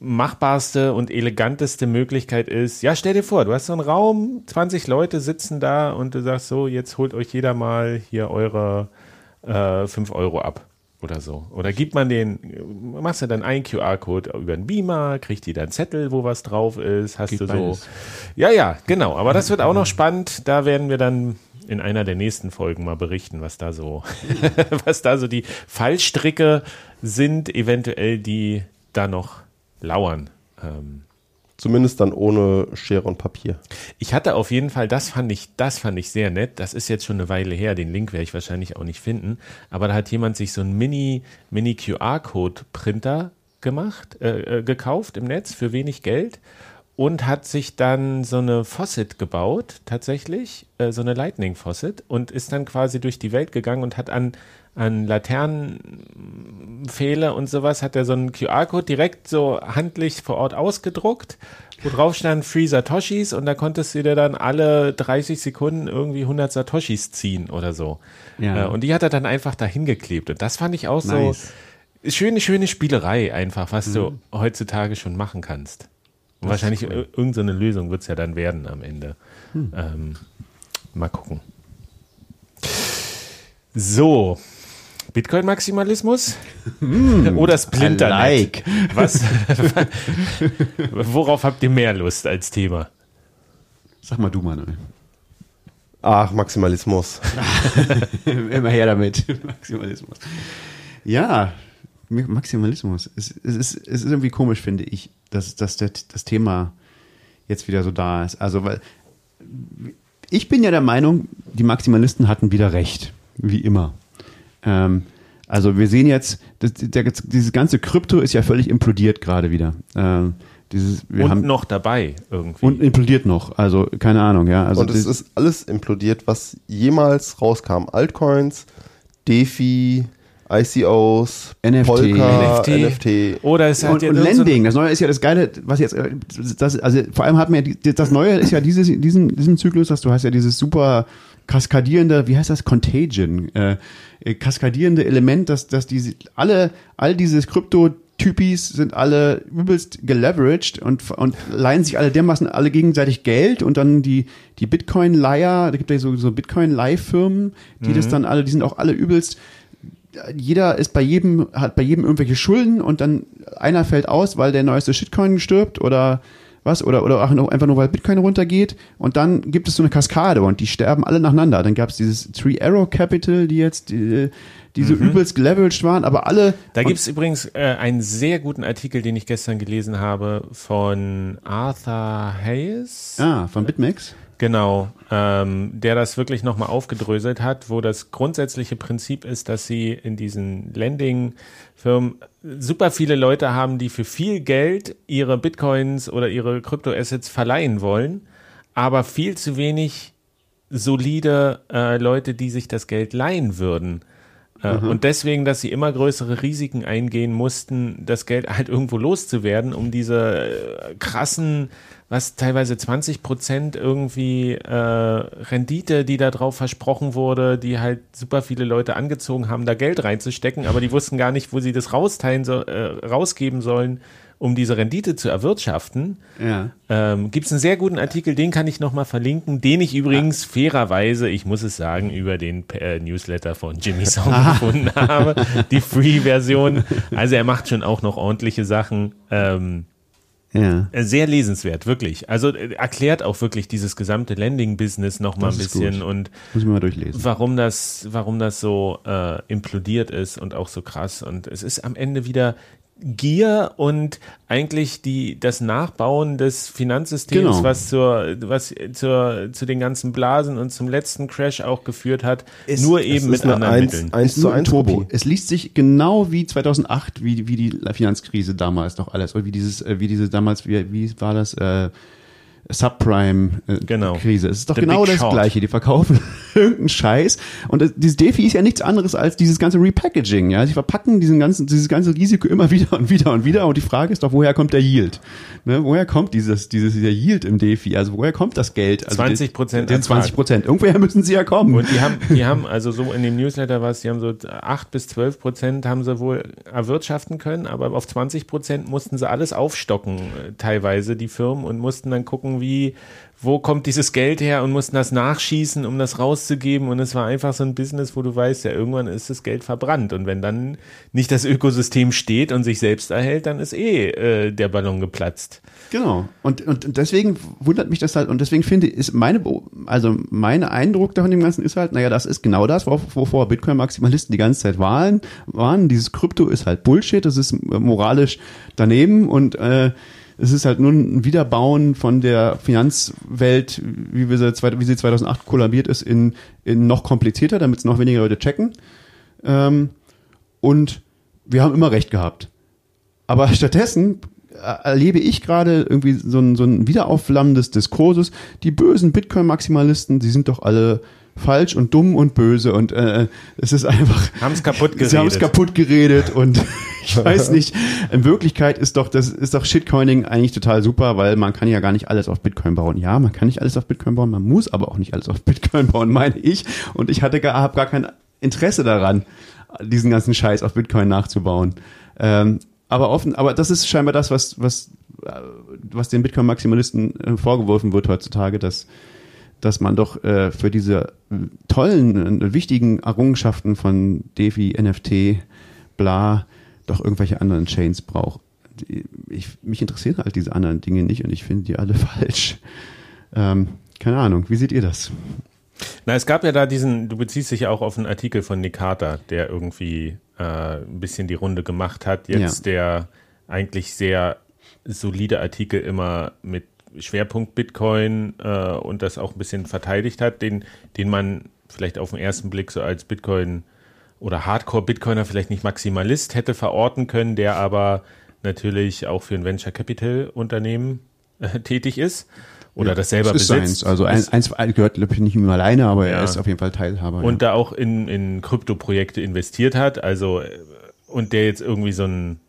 machbarste und eleganteste Möglichkeit ist. Ja, stell dir vor, du hast so einen Raum, 20 Leute sitzen da und du sagst so, jetzt holt euch jeder mal hier eure äh, 5 Euro ab oder so. Oder gibt man den, machst du dann einen QR-Code über den Beamer, kriegt die dann Zettel, wo was drauf ist, hast Gibt du so. Beides. Ja, ja, genau. Aber das wird auch noch spannend. Da werden wir dann in einer der nächsten Folgen mal berichten, was da so, was da so die Fallstricke sind, eventuell, die da noch lauern. Ähm, Zumindest dann ohne Schere und Papier. Ich hatte auf jeden Fall, das fand ich, das fand ich sehr nett. Das ist jetzt schon eine Weile her. Den Link werde ich wahrscheinlich auch nicht finden. Aber da hat jemand sich so einen Mini, Mini QR-Code Printer gemacht, äh, äh, gekauft im Netz für wenig Geld und hat sich dann so eine Faucet gebaut, tatsächlich, äh, so eine Lightning Faucet und ist dann quasi durch die Welt gegangen und hat an, an Laternenpfähle und sowas, hat er so einen QR-Code direkt so handlich vor Ort ausgedruckt, wo drauf stand Free Satoshis und da konntest du dir dann alle 30 Sekunden irgendwie 100 Satoshis ziehen oder so. Ja. Äh, und die hat er dann einfach dahin geklebt und das fand ich auch nice. so schöne, schöne Spielerei einfach, was mhm. du heutzutage schon machen kannst. Wahrscheinlich cool. irgendeine Lösung wird es ja dann werden am Ende. Hm. Ähm, mal gucken. So. Bitcoin-Maximalismus hm, oder Splinter? Like. Was? Worauf habt ihr mehr Lust als Thema? Sag mal du, Manuel. Ach, Maximalismus. Immer her damit. Maximalismus. Ja, Maximalismus. Es, es, ist, es ist irgendwie komisch, finde ich, dass, dass der, das Thema jetzt wieder so da ist. Also, weil ich bin ja der Meinung, die Maximalisten hatten wieder recht, wie immer. Ähm, also wir sehen jetzt, das, der, dieses ganze Krypto ist ja völlig implodiert gerade wieder. Ähm, dieses, wir und haben, noch dabei irgendwie. Und implodiert noch, also keine Ahnung, ja. Also und es ist alles implodiert, was jemals rauskam. Altcoins, DeFi, ICOs, NFT, Polka, NFT. NFT. Oder es hat und, und Lending. Das Neue ist ja das Geile, was jetzt, das, also vor allem hat man ja, das Neue ist ja dieses, diesen, diesen Zyklus, dass du hast ja dieses super kaskadierende, wie heißt das, Contagion, äh, kaskadierende Element, dass, dass diese, alle, all dieses Krypto Typis sind alle übelst geleveraged und, und leihen sich alle dermaßen alle gegenseitig Geld und dann die, die Bitcoin-Leier, da gibt es ja so, so Bitcoin-Leihfirmen, die mhm. das dann alle, die sind auch alle übelst jeder ist bei jedem, hat bei jedem irgendwelche Schulden und dann einer fällt aus, weil der neueste Shitcoin stirbt oder was, oder, oder auch einfach nur, weil Bitcoin runtergeht und dann gibt es so eine Kaskade und die sterben alle nacheinander. Dann gab es dieses Three Arrow Capital, die jetzt, die, die so mhm. übelst geleveraged waren, aber alle. Da gibt es übrigens äh, einen sehr guten Artikel, den ich gestern gelesen habe, von Arthur Hayes. Ah, von BitMEX. Genau, ähm, der das wirklich nochmal aufgedröselt hat, wo das grundsätzliche Prinzip ist, dass sie in diesen Lending-Firmen super viele Leute haben, die für viel Geld ihre Bitcoins oder ihre Kryptoassets verleihen wollen, aber viel zu wenig solide äh, Leute, die sich das Geld leihen würden. Äh, Mhm. Und deswegen, dass sie immer größere Risiken eingehen mussten, das Geld halt irgendwo loszuwerden, um diese äh, krassen, was teilweise 20 Prozent irgendwie äh, Rendite, die da drauf versprochen wurde, die halt super viele Leute angezogen haben, da Geld reinzustecken, aber die wussten gar nicht, wo sie das rausteilen so, äh, rausgeben sollen, um diese Rendite zu erwirtschaften. Ja. Ähm, Gibt es einen sehr guten Artikel, den kann ich nochmal verlinken, den ich übrigens fairerweise, ich muss es sagen, über den äh, Newsletter von Jimmy Song gefunden habe, die Free-Version. Also er macht schon auch noch ordentliche Sachen. Ähm, Ja. äh, sehr lesenswert, wirklich. Also äh, erklärt auch wirklich dieses gesamte Landing-Business nochmal ein bisschen und Muss ich mir mal durchlesen. warum das, warum das so äh, implodiert ist und auch so krass. Und es ist am Ende wieder Gier und eigentlich die, das Nachbauen des Finanzsystems, Genau. was zur, was zur, zu den ganzen Blasen und zum letzten Crash auch geführt hat, Es- nur eben mit anderen 1, Mitteln. 1 ist zu nur ein 1 Turbo. Kopie. Es liest sich genau wie 2008, wie, wie die Finanzkrise damals noch alles. Oder wie dieses, äh, wie diese damals, wie, wie war das, äh, Subprime-Krise. Genau. Es ist doch The genau das Short. Gleiche. Die verkaufen irgendeinen Scheiß. Und das, dieses Defi ist ja nichts anderes als dieses ganze Repackaging. Ja, sie verpacken diesen ganzen, dieses ganze Risiko immer wieder und wieder und wieder. Und die Frage ist doch, woher kommt der Yield? Ne, woher kommt dieses, dieses, dieser Yield im Defi? Also woher kommt das Geld? Also 20% den, den 20 Ertrag. Prozent. Irgendwoher müssen sie ja kommen. Und die haben, die haben, also so in dem Newsletter war es, die haben so 8 bis 12 Prozent haben sie wohl erwirtschaften können, aber auf 20 Prozent mussten sie alles aufstocken, äh, teilweise die Firmen, und mussten dann gucken, wie, wo kommt dieses Geld her und mussten das nachschießen, um das rauszugeben. Und es war einfach so ein Business, wo du weißt, ja, irgendwann ist das Geld verbrannt. Und wenn dann nicht das Ökosystem steht und sich selbst erhält, dann ist eh äh, der Ballon geplatzt. Genau. Und, und deswegen wundert mich das halt, und deswegen finde ich, ist meine, also mein Eindruck davon dem Ganzen ist halt, naja, das ist genau das, wo- wovor Bitcoin-Maximalisten die ganze Zeit waren, waren. Dieses Krypto ist halt Bullshit, das ist äh, moralisch daneben und äh, es ist halt nur ein Wiederbauen von der Finanzwelt, wie, wir sie, wie sie 2008 kollabiert ist, in, in noch komplizierter, damit es noch weniger Leute checken. Ähm, und wir haben immer recht gehabt. Aber stattdessen äh, erlebe ich gerade irgendwie so ein, so ein Wiederaufflammen des Diskurses. Die bösen Bitcoin-Maximalisten, die sind doch alle falsch und dumm und böse und äh, es ist einfach. Haben es kaputt geredet. Sie haben es kaputt geredet und ich weiß nicht. In Wirklichkeit ist doch das ist doch Shitcoining eigentlich total super, weil man kann ja gar nicht alles auf Bitcoin bauen. Ja, man kann nicht alles auf Bitcoin bauen, man muss aber auch nicht alles auf Bitcoin bauen, meine ich. Und ich hatte gar, habe gar kein Interesse daran, diesen ganzen Scheiß auf Bitcoin nachzubauen. Ähm, aber offen, aber das ist scheinbar das, was was äh, was den Bitcoin-Maximalisten äh, vorgeworfen wird heutzutage, dass dass man doch äh, für diese äh, tollen, äh, wichtigen Errungenschaften von DeFi, NFT, bla, doch irgendwelche anderen Chains braucht. Ich, mich interessieren halt diese anderen Dinge nicht und ich finde die alle falsch. Ähm, keine Ahnung, wie seht ihr das? Na, es gab ja da diesen, du beziehst dich ja auch auf einen Artikel von Nick Carter, der irgendwie äh, ein bisschen die Runde gemacht hat. Jetzt der eigentlich sehr solide Artikel immer mit Schwerpunkt Bitcoin äh, und das auch ein bisschen verteidigt hat, den, den man vielleicht auf den ersten Blick so als Bitcoin oder Hardcore-Bitcoiner vielleicht nicht Maximalist hätte verorten können, der aber natürlich auch für ein Venture Capital Unternehmen äh, tätig ist oder das selber Das ist besitzt. seins. Also eins, eins gehört, glaube ich, nicht ihm alleine, aber Ja. er ist auf jeden Fall Teilhaber. und da auch in, in Kryptoprojekte investiert hat, also äh, und der jetzt irgendwie so einen,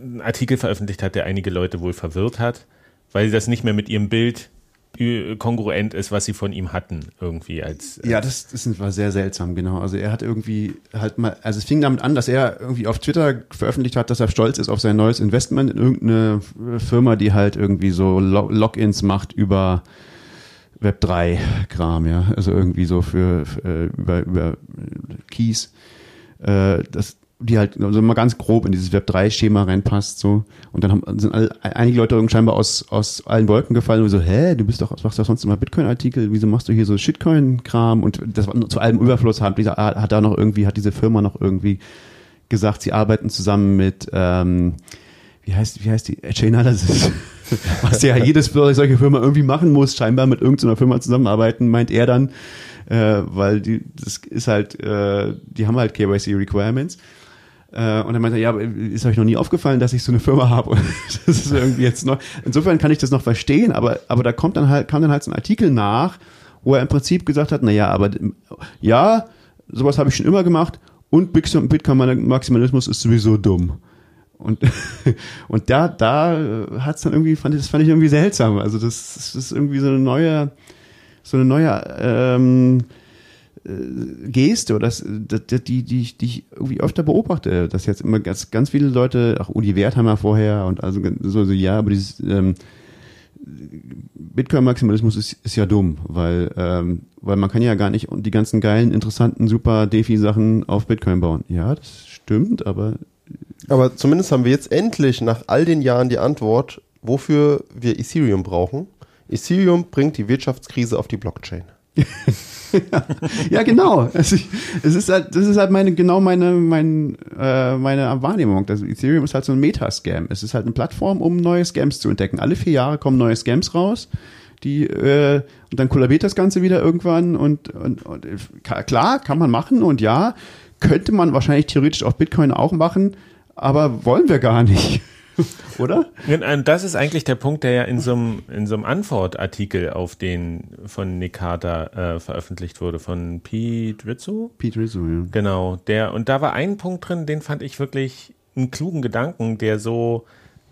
einen Artikel veröffentlicht hat, der einige Leute wohl verwirrt hat, weil das nicht mehr mit ihrem Bild äh, kongruent ist, was sie von ihm hatten, irgendwie als Ja, das, das war sehr seltsam, genau. Also er hat irgendwie halt mal, also es fing damit an, dass er irgendwie auf Twitter veröffentlicht hat, dass er stolz ist auf sein neues Investment in irgendeine Firma, die halt irgendwie so Lo- Logins macht über Web3-Kram, ja. Also irgendwie so für, für äh, über, über Keys. Äh, das die halt also mal ganz grob in dieses Web3-Schema reinpasst so und dann haben, sind alle, einige Leute irgendwie scheinbar aus, aus allen Wolken gefallen und so, hä, du bist doch, machst doch sonst immer Bitcoin-Artikel, wieso machst du hier so Shitcoin-Kram und das war zu allem Überfluss hat, dieser, hat da noch irgendwie, hat diese Firma noch irgendwie gesagt, sie arbeiten zusammen mit ähm, wie heißt, wie heißt die? Chainalysis. Was ja jedes solche Firma irgendwie machen muss, scheinbar mit irgendeiner Firma zusammenarbeiten, meint er dann, äh, weil die, das ist halt, äh, die haben halt KYC Requirements. Äh, und er meinte, ja, ist euch noch nie aufgefallen, dass ich so eine Firma habe? das ist irgendwie jetzt noch. Insofern kann ich das noch verstehen, aber, aber da kommt dann halt, kam dann halt so ein Artikel nach, wo er im Prinzip gesagt hat, na ja, aber ja, sowas habe ich schon immer gemacht und Bitcoin-Maximalismus ist sowieso dumm. Und, und da, da hat's dann irgendwie, fand ich, das fand ich irgendwie seltsam. Also das, das ist irgendwie so eine neue, so eine neue ähm, äh, Geste oder das, das, die, die, ich, die ich irgendwie öfter beobachte, dass jetzt immer ganz, ganz viele Leute, auch Uli Wertheimer vorher und also so, so ja, aber dieses ähm, Bitcoin-Maximalismus ist, ist ja dumm, weil, ähm, weil man kann ja gar nicht die ganzen geilen, interessanten, super Defi-Sachen auf Bitcoin bauen. Ja, das stimmt, aber aber zumindest haben wir jetzt endlich nach all den Jahren die Antwort, wofür wir Ethereum brauchen. Ethereum bringt die Wirtschaftskrise auf die Blockchain. Ja, genau. Es, es, ist halt, das ist halt meine, genau meine, mein, äh, meine Wahrnehmung. Das Ethereum ist halt so ein Meta-Scam. Es ist halt eine Plattform, um neue Scams zu entdecken. Alle vier Jahre kommen neue Scams raus. Die, äh, und dann kollabiert das Ganze wieder irgendwann und, und, und klar, kann man machen und ja, könnte man wahrscheinlich theoretisch auf Bitcoin auch machen, aber wollen wir gar nicht. Oder? Und das ist eigentlich der Punkt, der ja in so einem, in so einem Antwortartikel auf den von Nick Carter äh, veröffentlicht wurde, von Pete Rizzo. Pete Rizzo, ja. Genau, der, und da war ein Punkt drin, den fand ich wirklich einen klugen Gedanken, der so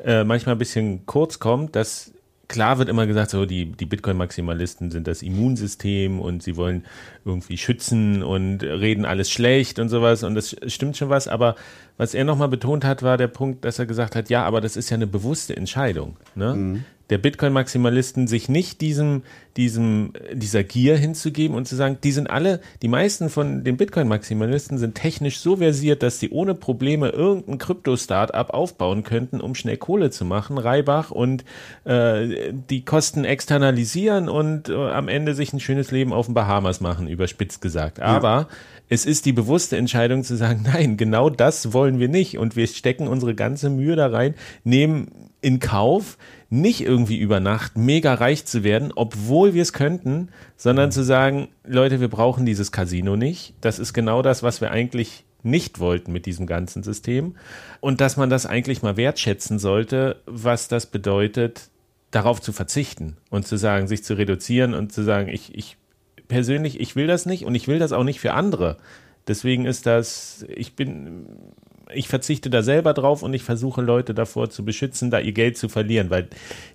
äh, manchmal ein bisschen kurz kommt, dass klar wird immer gesagt, so die, die Bitcoin-Maximalisten sind das Immunsystem und sie wollen irgendwie schützen und reden alles schlecht und sowas und das stimmt schon was, aber was er nochmal betont hat, war der Punkt, dass er gesagt hat, ja, aber das ist ja eine bewusste Entscheidung. Ne? Mhm der Bitcoin-Maximalisten sich nicht diesem, diesem, dieser Gier hinzugeben und zu sagen, die sind alle, die meisten von den Bitcoin-Maximalisten sind technisch so versiert, dass sie ohne Probleme irgendein Krypto-Startup aufbauen könnten, um schnell Kohle zu machen, Reibach und äh, die Kosten externalisieren und äh, am Ende sich ein schönes Leben auf den Bahamas machen, überspitzt gesagt. Aber ja. es ist die bewusste Entscheidung zu sagen, nein, genau das wollen wir nicht und wir stecken unsere ganze Mühe da rein, nehmen in Kauf, nicht irgendwie über Nacht mega reich zu werden, obwohl wir es könnten, sondern mhm. zu sagen, Leute, wir brauchen dieses Casino nicht. Das ist genau das, was wir eigentlich nicht wollten mit diesem ganzen System. Und dass man das eigentlich mal wertschätzen sollte, was das bedeutet, darauf zu verzichten und zu sagen, sich zu reduzieren und zu sagen, ich, ich persönlich, ich will das nicht und ich will das auch nicht für andere. Deswegen ist das, ich bin ich verzichte da selber drauf und ich versuche Leute davor zu beschützen, da ihr Geld zu verlieren, weil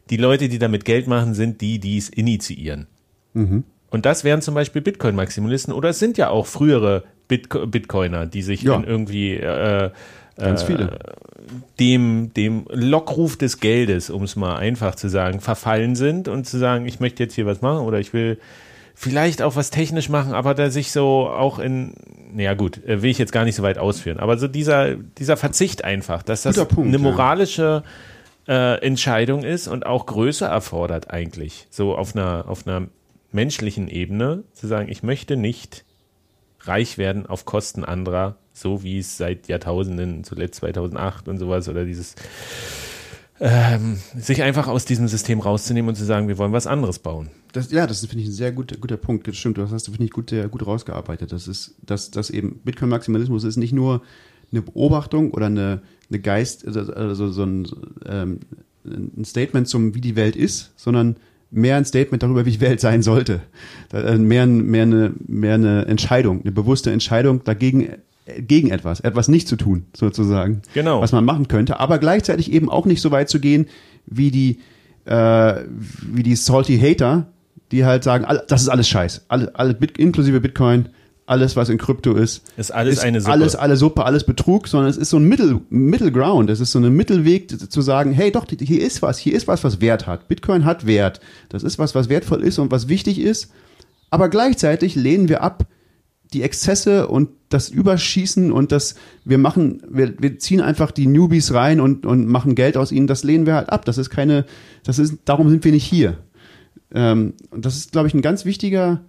die Leute, die damit Geld machen, sind die, die es initiieren. Mhm. Und das wären zum Beispiel Bitcoin-Maximalisten oder es sind ja auch frühere Bitco Bitcoiner, die sich ja. irgendwie äh, Ganz äh, viele. dem, dem Lockruf des Geldes, um es mal einfach zu sagen, verfallen sind und zu sagen, ich möchte jetzt hier was machen oder ich will vielleicht auch was technisch machen, aber da sich so auch in, naja gut, äh, will ich jetzt gar nicht so weit ausführen, aber so dieser, dieser Verzicht einfach, dass das Punkt, eine moralische ja. äh, Entscheidung ist und auch Größe erfordert eigentlich, so auf einer, auf einer menschlichen Ebene, zu sagen, ich möchte nicht reich werden auf Kosten anderer, so wie es seit Jahrtausenden, zuletzt 2008 und sowas, oder dieses ähm, sich einfach aus diesem System rauszunehmen und zu sagen, wir wollen was anderes bauen. Das, ja, das finde ich ein sehr guter, guter Punkt. Das stimmt, das hast du, finde ich, gut, sehr gut rausgearbeitet. Das ist, dass, dass eben Bitcoin-Maximalismus ist nicht nur eine Beobachtung oder eine, eine Geist, also, also so ein, ähm, ein Statement zum, wie die Welt ist, sondern mehr ein Statement darüber, wie die Welt sein sollte. Äh, mehr, mehr, eine, mehr eine Entscheidung, eine bewusste Entscheidung dagegen gegen etwas, etwas nicht zu tun, sozusagen. Genau. Was man machen könnte, aber gleichzeitig eben auch nicht so weit zu gehen, wie die, äh, wie die salty Hater, die halt sagen, das ist alles Scheiß. Alle, alle inklusive Bitcoin, alles, was in Krypto ist. Ist alles ist eine Suppe. Alles, alle Suppe, alles Betrug, sondern es ist so ein Middle, Middle Ground. Es ist so ein Mittelweg zu sagen, hey, doch, hier ist was, hier ist was, was Wert hat. Bitcoin hat Wert. Das ist was, was wertvoll ist und was wichtig ist. Aber gleichzeitig lehnen wir ab, die Exzesse und das Überschießen und das, wir machen, wir, wir ziehen einfach die Newbies rein und, und machen Geld aus ihnen, das lehnen wir halt ab. Das ist keine, das ist, darum sind wir nicht hier. Ähm, und das ist, glaube ich, ein ganz wichtiger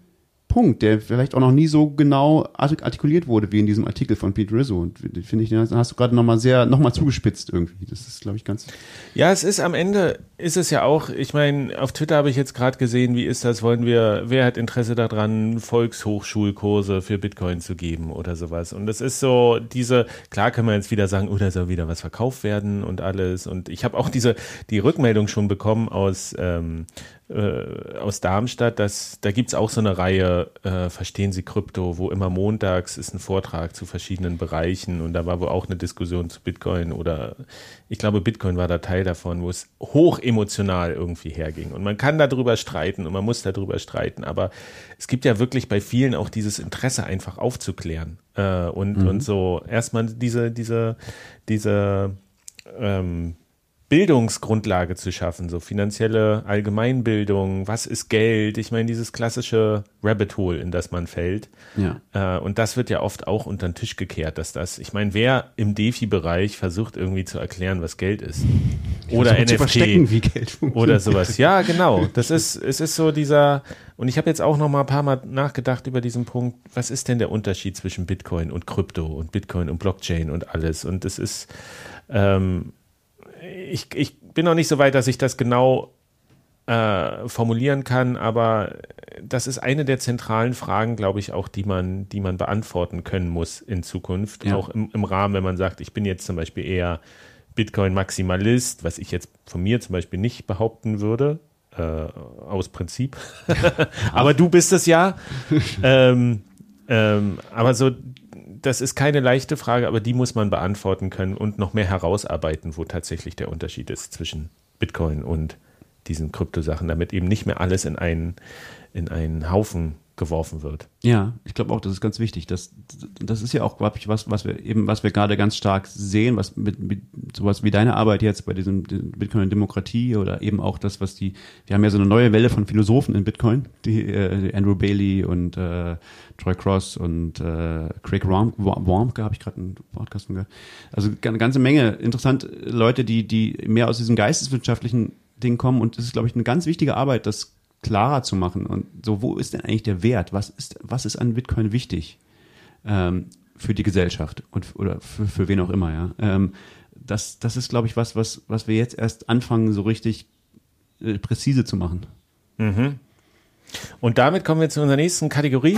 Punkt, der vielleicht auch noch nie so genau artikuliert wurde wie in diesem Artikel von Pete Rizzo. Und finde ich, den hast du gerade nochmal sehr, nochmal zugespitzt irgendwie. Das ist, glaube ich, ganz. Ja, es ist am Ende, ist es ja auch, ich meine, auf Twitter habe ich jetzt gerade gesehen, wie ist das, wollen wir, wer hat Interesse daran, Volkshochschulkurse für Bitcoin zu geben oder sowas. Und das ist so, diese, klar kann man jetzt wieder sagen, oh, da soll wieder was verkauft werden und alles. Und ich habe auch diese, die Rückmeldung schon bekommen aus, ähm, äh, aus Darmstadt, dass, da gibt's auch so eine Reihe, äh, Verstehen Sie Krypto, wo immer montags ist ein Vortrag zu verschiedenen Bereichen und da war wohl auch eine Diskussion zu Bitcoin oder ich glaube, Bitcoin war da Teil davon, wo es hoch emotional irgendwie herging. Und man kann darüber streiten und man muss darüber streiten, aber es gibt ja wirklich bei vielen auch dieses Interesse, einfach aufzuklären. Äh, und, mhm. und so erstmal diese, diese, diese ähm, Bildungsgrundlage zu schaffen, so finanzielle Allgemeinbildung, was ist Geld? Ich meine, dieses klassische Rabbit Hole, in das man fällt. Ja. Äh, und das wird ja oft auch unter den Tisch gekehrt, dass das, ich meine, wer im DeFi-Bereich versucht irgendwie zu erklären, was Geld ist? Oder NFT wie Geld oder sowas. Ja, genau. Das ist, es ist so dieser, und ich habe jetzt auch noch mal ein paar Mal nachgedacht über diesen Punkt, was ist denn der Unterschied zwischen Bitcoin und Krypto und Bitcoin und Blockchain und alles? Und es ist, ähm, ich, ich bin noch nicht so weit, dass ich das genau äh, formulieren kann, aber das ist eine der zentralen Fragen, glaube ich, auch, die man, die man beantworten können muss in Zukunft. Ja. Auch im, im Rahmen, wenn man sagt, ich bin jetzt zum Beispiel eher Bitcoin-Maximalist, was ich jetzt von mir zum Beispiel nicht behaupten würde, äh, aus Prinzip. aber du bist es ja. ähm, ähm, aber so das ist keine leichte Frage, aber die muss man beantworten können und noch mehr herausarbeiten, wo tatsächlich der Unterschied ist zwischen Bitcoin und diesen Kryptosachen, damit eben nicht mehr alles in einen, in einen Haufen geworfen wird. Ja, ich glaube auch, das ist ganz wichtig. Das, das ist ja auch, glaube ich, was, was wir eben, was wir gerade ganz stark sehen, was mit, mit sowas wie deine Arbeit jetzt bei diesem Bitcoin und Demokratie oder eben auch das, was die, wir haben ja so eine neue Welle von Philosophen in Bitcoin, die, äh, Andrew Bailey und äh, Troy Cross und äh, Craig Wormke, habe ich gerade einen Podcast von gehört. Also eine ganze Menge interessante Leute, die, die mehr aus diesem geisteswirtschaftlichen Ding kommen und das ist, glaube ich, eine ganz wichtige Arbeit, das klarer zu machen. Und so, wo ist denn eigentlich der Wert? Was ist, was ist an Bitcoin wichtig ähm, für die Gesellschaft und oder für, für wen auch immer, ja? Ähm, das, das ist, glaube ich, was, was, was wir jetzt erst anfangen, so richtig äh, präzise zu machen. Mhm. Und damit kommen wir zu unserer nächsten Kategorie.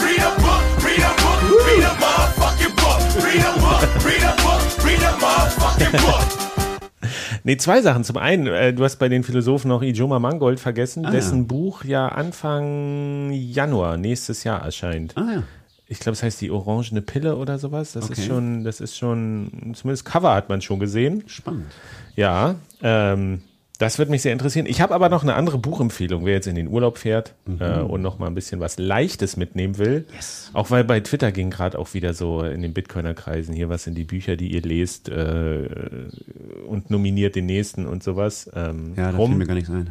Nee, zwei Sachen. Zum einen, äh, du hast bei den Philosophen noch Ijoma Mangold vergessen, ah, dessen ja. Buch ja Anfang Januar nächstes Jahr erscheint. Ah ja. Ich glaube, es heißt die orangene Pille oder sowas. Das okay. ist schon, das ist schon, zumindest Cover hat man schon gesehen. Spannend. Ja, ähm, das würde mich sehr interessieren. Ich habe aber noch eine andere Buchempfehlung, wer jetzt in den Urlaub fährt mhm. äh, und noch mal ein bisschen was Leichtes mitnehmen will. Yes. Auch weil bei Twitter ging gerade auch wieder so in den Bitcoiner-Kreisen hier, was sind die Bücher, die ihr lest äh, und nominiert den nächsten und sowas. Ähm, ja, da fiel mir gar nichts ein.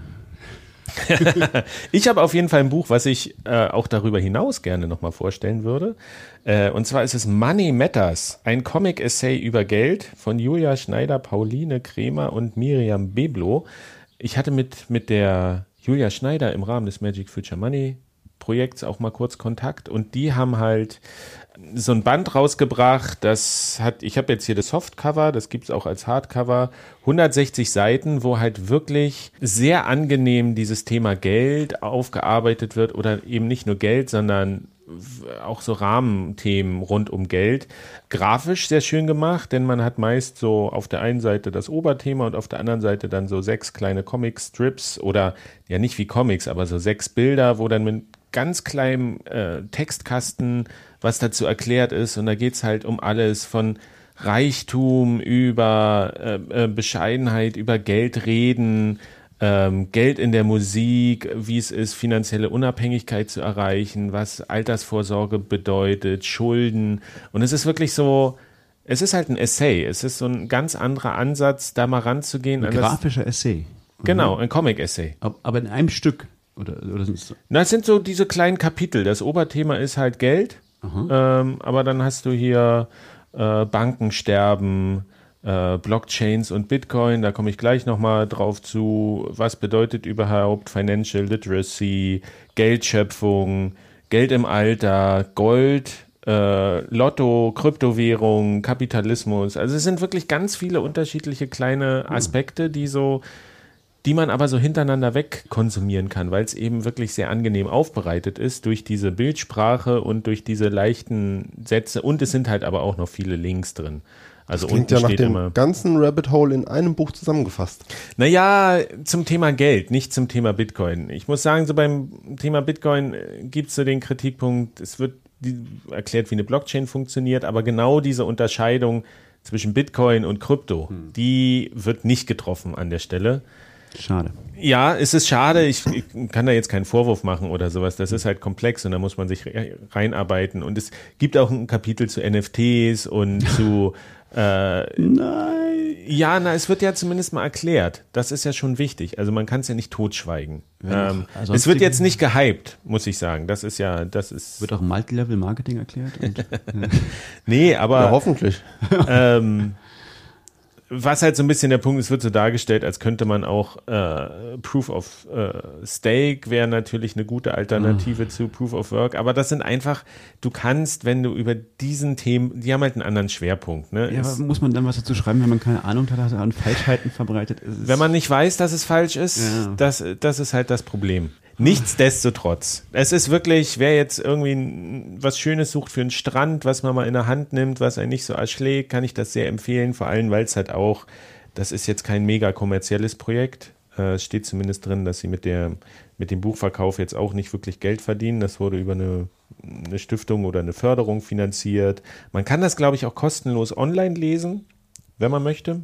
ich habe auf jeden Fall ein Buch, was ich äh, auch darüber hinaus gerne nochmal vorstellen würde. Äh, und zwar ist es Money Matters, ein Comic-Essay über Geld von Julia Schneider, Pauline Kremer und Miriam Beblo. Ich hatte mit, mit der Julia Schneider im Rahmen des Magic Future Money Projekts auch mal kurz Kontakt und die haben halt so ein Band rausgebracht, das hat, ich habe jetzt hier das Softcover, das gibt es auch als Hardcover, 160 Seiten, wo halt wirklich sehr angenehm dieses Thema Geld aufgearbeitet wird oder eben nicht nur Geld, sondern auch so Rahmenthemen rund um Geld. Grafisch sehr schön gemacht, denn man hat meist so auf der einen Seite das Oberthema und auf der anderen Seite dann so sechs kleine Comic-Strips oder ja nicht wie Comics, aber so sechs Bilder, wo dann mit ganz kleinem äh, Textkasten was dazu erklärt ist. Und da geht's halt um alles von Reichtum über äh, äh, Bescheidenheit, über Geld reden, ähm, Geld in der Musik, wie es ist, finanzielle Unabhängigkeit zu erreichen, was Altersvorsorge bedeutet, Schulden. Und es ist wirklich so, es ist halt ein Essay. Es ist so ein ganz anderer Ansatz, da mal ranzugehen. Ein grafischer Essay. Genau, ein Comic-Essay. Aber in einem Stück. Oder, oder so? Na, es sind so diese kleinen Kapitel. Das Oberthema ist halt Geld. Ähm, aber dann hast du hier äh, Bankensterben, äh, Blockchains und Bitcoin. Da komme ich gleich nochmal drauf zu. Was bedeutet überhaupt Financial Literacy, Geldschöpfung, Geld im Alter, Gold, äh, Lotto, Kryptowährung, Kapitalismus. Also es sind wirklich ganz viele unterschiedliche kleine Aspekte, die so die man aber so hintereinander weg konsumieren kann, weil es eben wirklich sehr angenehm aufbereitet ist durch diese Bildsprache und durch diese leichten Sätze und es sind halt aber auch noch viele Links drin. Also Das klingt ja nach dem immer. ganzen Rabbit Hole in einem Buch zusammengefasst. Naja, zum Thema Geld, nicht zum Thema Bitcoin. Ich muss sagen, so beim Thema Bitcoin gibt es so den Kritikpunkt, es wird erklärt, wie eine Blockchain funktioniert, aber genau diese Unterscheidung zwischen Bitcoin und Krypto, die wird nicht getroffen an der Stelle. Schade. Ja, es ist schade. Ich, ich kann da jetzt keinen Vorwurf machen oder sowas. Das ist halt komplex und da muss man sich re- reinarbeiten. Und es gibt auch ein Kapitel zu NFTs und zu. Äh, Nein. ja, na, es wird ja zumindest mal erklärt. Das ist ja schon wichtig. Also man kann es ja nicht totschweigen. Ähm, also es wird jetzt nicht gehypt, muss ich sagen. Das ist ja, das ist. Wird auch Multilevel-Marketing erklärt? Und, nee, aber. ja, hoffentlich. ähm, was halt so ein bisschen der Punkt ist, wird so dargestellt, als könnte man auch äh, Proof of äh, Stake wäre natürlich eine gute Alternative Ah. zu Proof of Work, aber das sind einfach, du kannst, wenn du über diesen Themen, die haben halt einen anderen Schwerpunkt. Ne? ja, aber muss man dann was dazu schreiben, wenn man keine Ahnung hat, dass er an Falschheiten verbreitet ist? wenn man nicht weiß, dass es falsch ist, Ja. das, das ist halt das Problem. Nichtsdestotrotz, es ist wirklich, wer jetzt irgendwie was Schönes sucht für einen Strand, was man mal in der Hand nimmt, was einen nicht so erschlägt, kann ich das sehr empfehlen, vor allem, weil es halt auch, das ist jetzt kein mega kommerzielles Projekt. Äh, Es steht zumindest drin, dass sie mit, der, mit dem Buchverkauf jetzt auch nicht wirklich Geld verdienen. Das wurde über eine, eine Stiftung oder eine Förderung finanziert. Man kann das, glaube ich, auch kostenlos online lesen, wenn man möchte.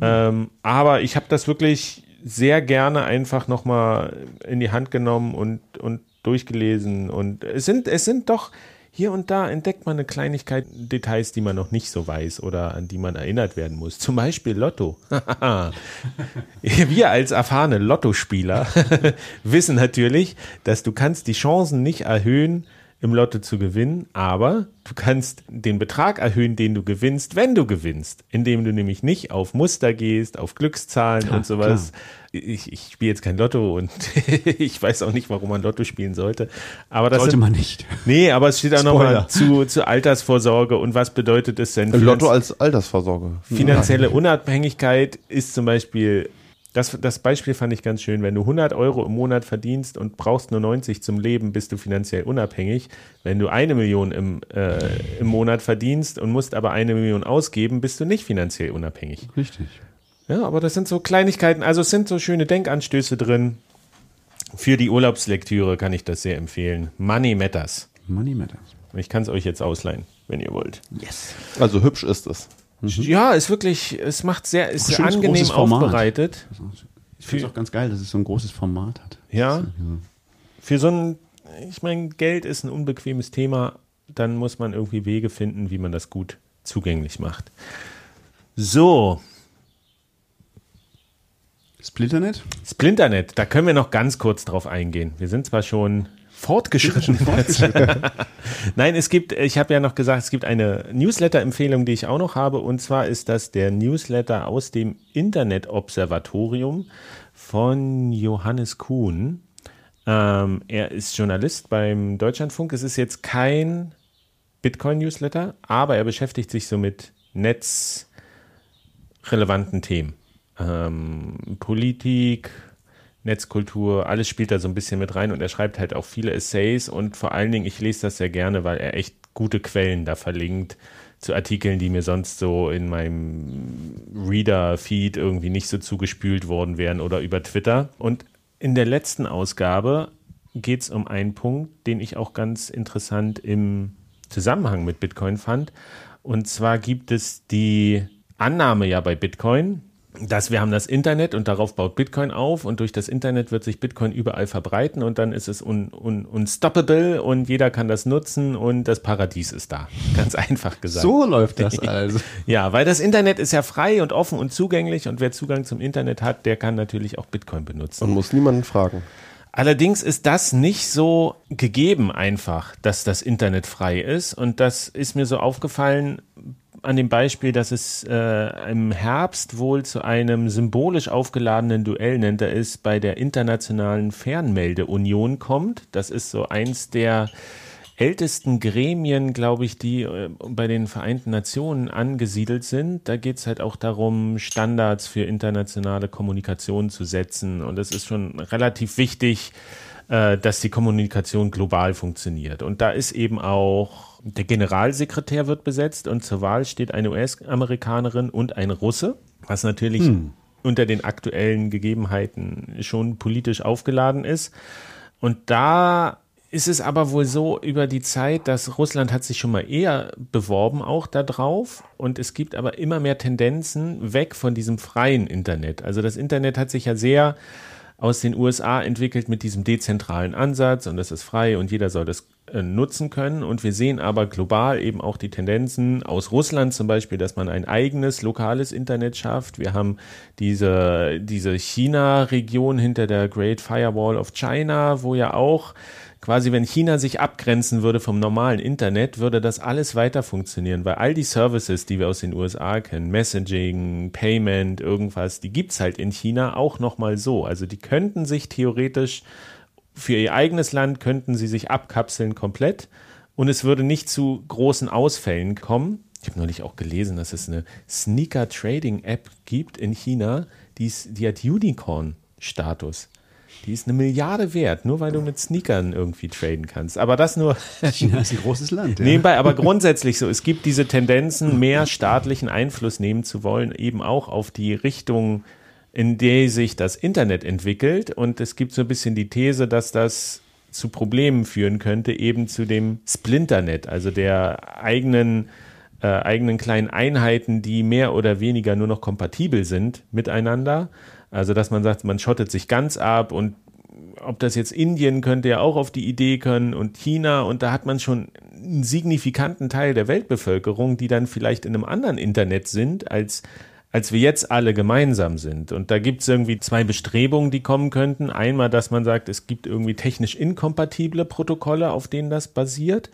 Ähm, aber ich habe das wirklich sehr gerne einfach nochmal in die Hand genommen und, und durchgelesen. Und es sind, es sind doch hier und da entdeckt man eine Kleinigkeit, Details, die man noch nicht so weiß oder an die man erinnert werden muss. Zum Beispiel Lotto. Wir als erfahrene Lottospieler wissen natürlich, dass du kannst die Chancen nicht erhöhen, im Lotto zu gewinnen, aber du kannst den Betrag erhöhen, den du gewinnst, wenn du gewinnst, indem du nämlich nicht auf Muster gehst, auf Glückszahlen Klar, und sowas. Ich, ich spiele jetzt kein Lotto und ich weiß auch nicht, warum man Lotto spielen sollte. Aber das Sollte sind, man nicht. Nee, aber es steht auch nochmal zu, zu Altersvorsorge und was bedeutet es denn? Lotto als Altersvorsorge. Finanzielle Unabhängigkeit ist zum Beispiel, das, das Beispiel fand ich ganz schön, wenn du 100 Euro im Monat verdienst und brauchst nur 90 zum Leben, bist du finanziell unabhängig. Wenn du eine Million im, äh, im Monat verdienst und musst aber eine Million ausgeben, bist du nicht finanziell unabhängig. Richtig. Ja, aber das sind so Kleinigkeiten, also es sind so schöne Denkanstöße drin. Für die Urlaubslektüre kann ich das sehr empfehlen. Money Matters. Money matters. Ich kann es euch jetzt ausleihen, wenn ihr wollt. Yes. Also hübsch ist es. Ja, ist wirklich, es macht sehr, ist schönes, angenehm aufbereitet. Ich finde es auch ganz geil, dass es so ein großes Format hat. Ja. Für so ein, ich meine, Geld ist ein unbequemes Thema. Dann muss man irgendwie Wege finden, wie man das gut zugänglich macht. So, Splinternet? Splinternet, da können wir noch ganz kurz drauf eingehen. Wir sind zwar schon fortgeschritten. Nein, es gibt, ich habe ja noch gesagt, es gibt eine Newsletter-Empfehlung, die ich auch noch habe. Und zwar ist das der Newsletter aus dem Internet-Observatorium von Johannes Kuhn. Ähm, er ist Journalist beim Deutschlandfunk. Es ist jetzt kein Bitcoin-Newsletter, aber er beschäftigt sich so mit netzrelevanten Themen. Ähm, Politik, Netzkultur, alles spielt da so ein bisschen mit rein und er schreibt halt auch viele Essays und vor allen Dingen, ich lese das sehr gerne, weil er echt gute Quellen da verlinkt zu Artikeln, die mir sonst so in meinem Reader-Feed irgendwie nicht so zugespült worden wären oder über Twitter. Und in der letzten Ausgabe geht es um einen Punkt, den ich auch ganz interessant im Zusammenhang mit Bitcoin fand. Und zwar gibt es die Annahme ja bei Bitcoin, dass wir haben das Internet und darauf baut Bitcoin auf und durch das Internet wird sich Bitcoin überall verbreiten und dann ist es un, un, unstoppable und jeder kann das nutzen und das Paradies ist da. Ganz einfach gesagt. So läuft das also. Ja, weil das Internet ist ja frei und offen und zugänglich und wer Zugang zum Internet hat, der kann natürlich auch Bitcoin benutzen. Man muss niemanden fragen. Allerdings ist das nicht so gegeben einfach, dass das Internet frei ist. Und das ist mir so aufgefallen, an dem Beispiel, dass es äh, im Herbst wohl zu einem symbolisch aufgeladenen Duell, nennt er es, bei der Internationalen Fernmeldeunion kommt. Das ist so eins der ältesten Gremien, glaube ich, die äh, bei den Vereinten Nationen angesiedelt sind. Da geht es halt auch darum, Standards für internationale Kommunikation zu setzen. Und es ist schon relativ wichtig, äh, dass die Kommunikation global funktioniert. Und da ist eben auch der Generalsekretär wird besetzt und zur Wahl steht eine US-Amerikanerin und ein Russe, was natürlich hm. unter den aktuellen Gegebenheiten schon politisch aufgeladen ist. Und da ist es aber wohl so über die Zeit, dass Russland hat sich schon mal eher beworben auch darauf und es gibt aber immer mehr Tendenzen weg von diesem freien Internet. Also das Internet hat sich ja sehr aus den USA entwickelt mit diesem dezentralen Ansatz und das ist frei und jeder soll das äh, nutzen können. Und wir sehen aber global eben auch die Tendenzen aus Russland zum Beispiel, dass man ein eigenes lokales Internet schafft. Wir haben diese, diese China-Region hinter der Great Firewall of China, wo ja auch quasi, wenn China sich abgrenzen würde vom normalen Internet, würde das alles weiter funktionieren, weil all die Services, die wir aus den USA kennen, Messaging, Payment, irgendwas, die gibt's halt in China auch nochmal so. Also die könnten sich theoretisch für ihr eigenes Land, könnten sie sich abkapseln komplett und es würde nicht zu großen Ausfällen kommen. Ich habe neulich auch gelesen, dass es eine Sneaker Trading App gibt in China, die, ist, die hat Unicorn-Status. Die ist eine Milliarde wert, nur weil du mit Sneakern irgendwie traden kannst. Aber das nur. China ist ein großes Land. Ja. Nebenbei, aber grundsätzlich so. Es gibt diese Tendenzen, mehr staatlichen Einfluss nehmen zu wollen, eben auch auf die Richtung, in der sich das Internet entwickelt. Und es gibt so ein bisschen die These, dass das zu Problemen führen könnte, eben zu dem Splinternet, also der eigenen äh, eigenen kleinen Einheiten, die mehr oder weniger nur noch kompatibel sind miteinander also, dass man sagt, man schottet sich ganz ab und ob das jetzt Indien könnte ja auch auf die Idee können und China und da hat man schon einen signifikanten Teil der Weltbevölkerung, die dann vielleicht in einem anderen Internet sind, als, als wir jetzt alle gemeinsam sind. Und da gibt es irgendwie zwei Bestrebungen, die kommen könnten. Einmal, dass man sagt, es gibt irgendwie technisch inkompatible Protokolle, auf denen das basiert.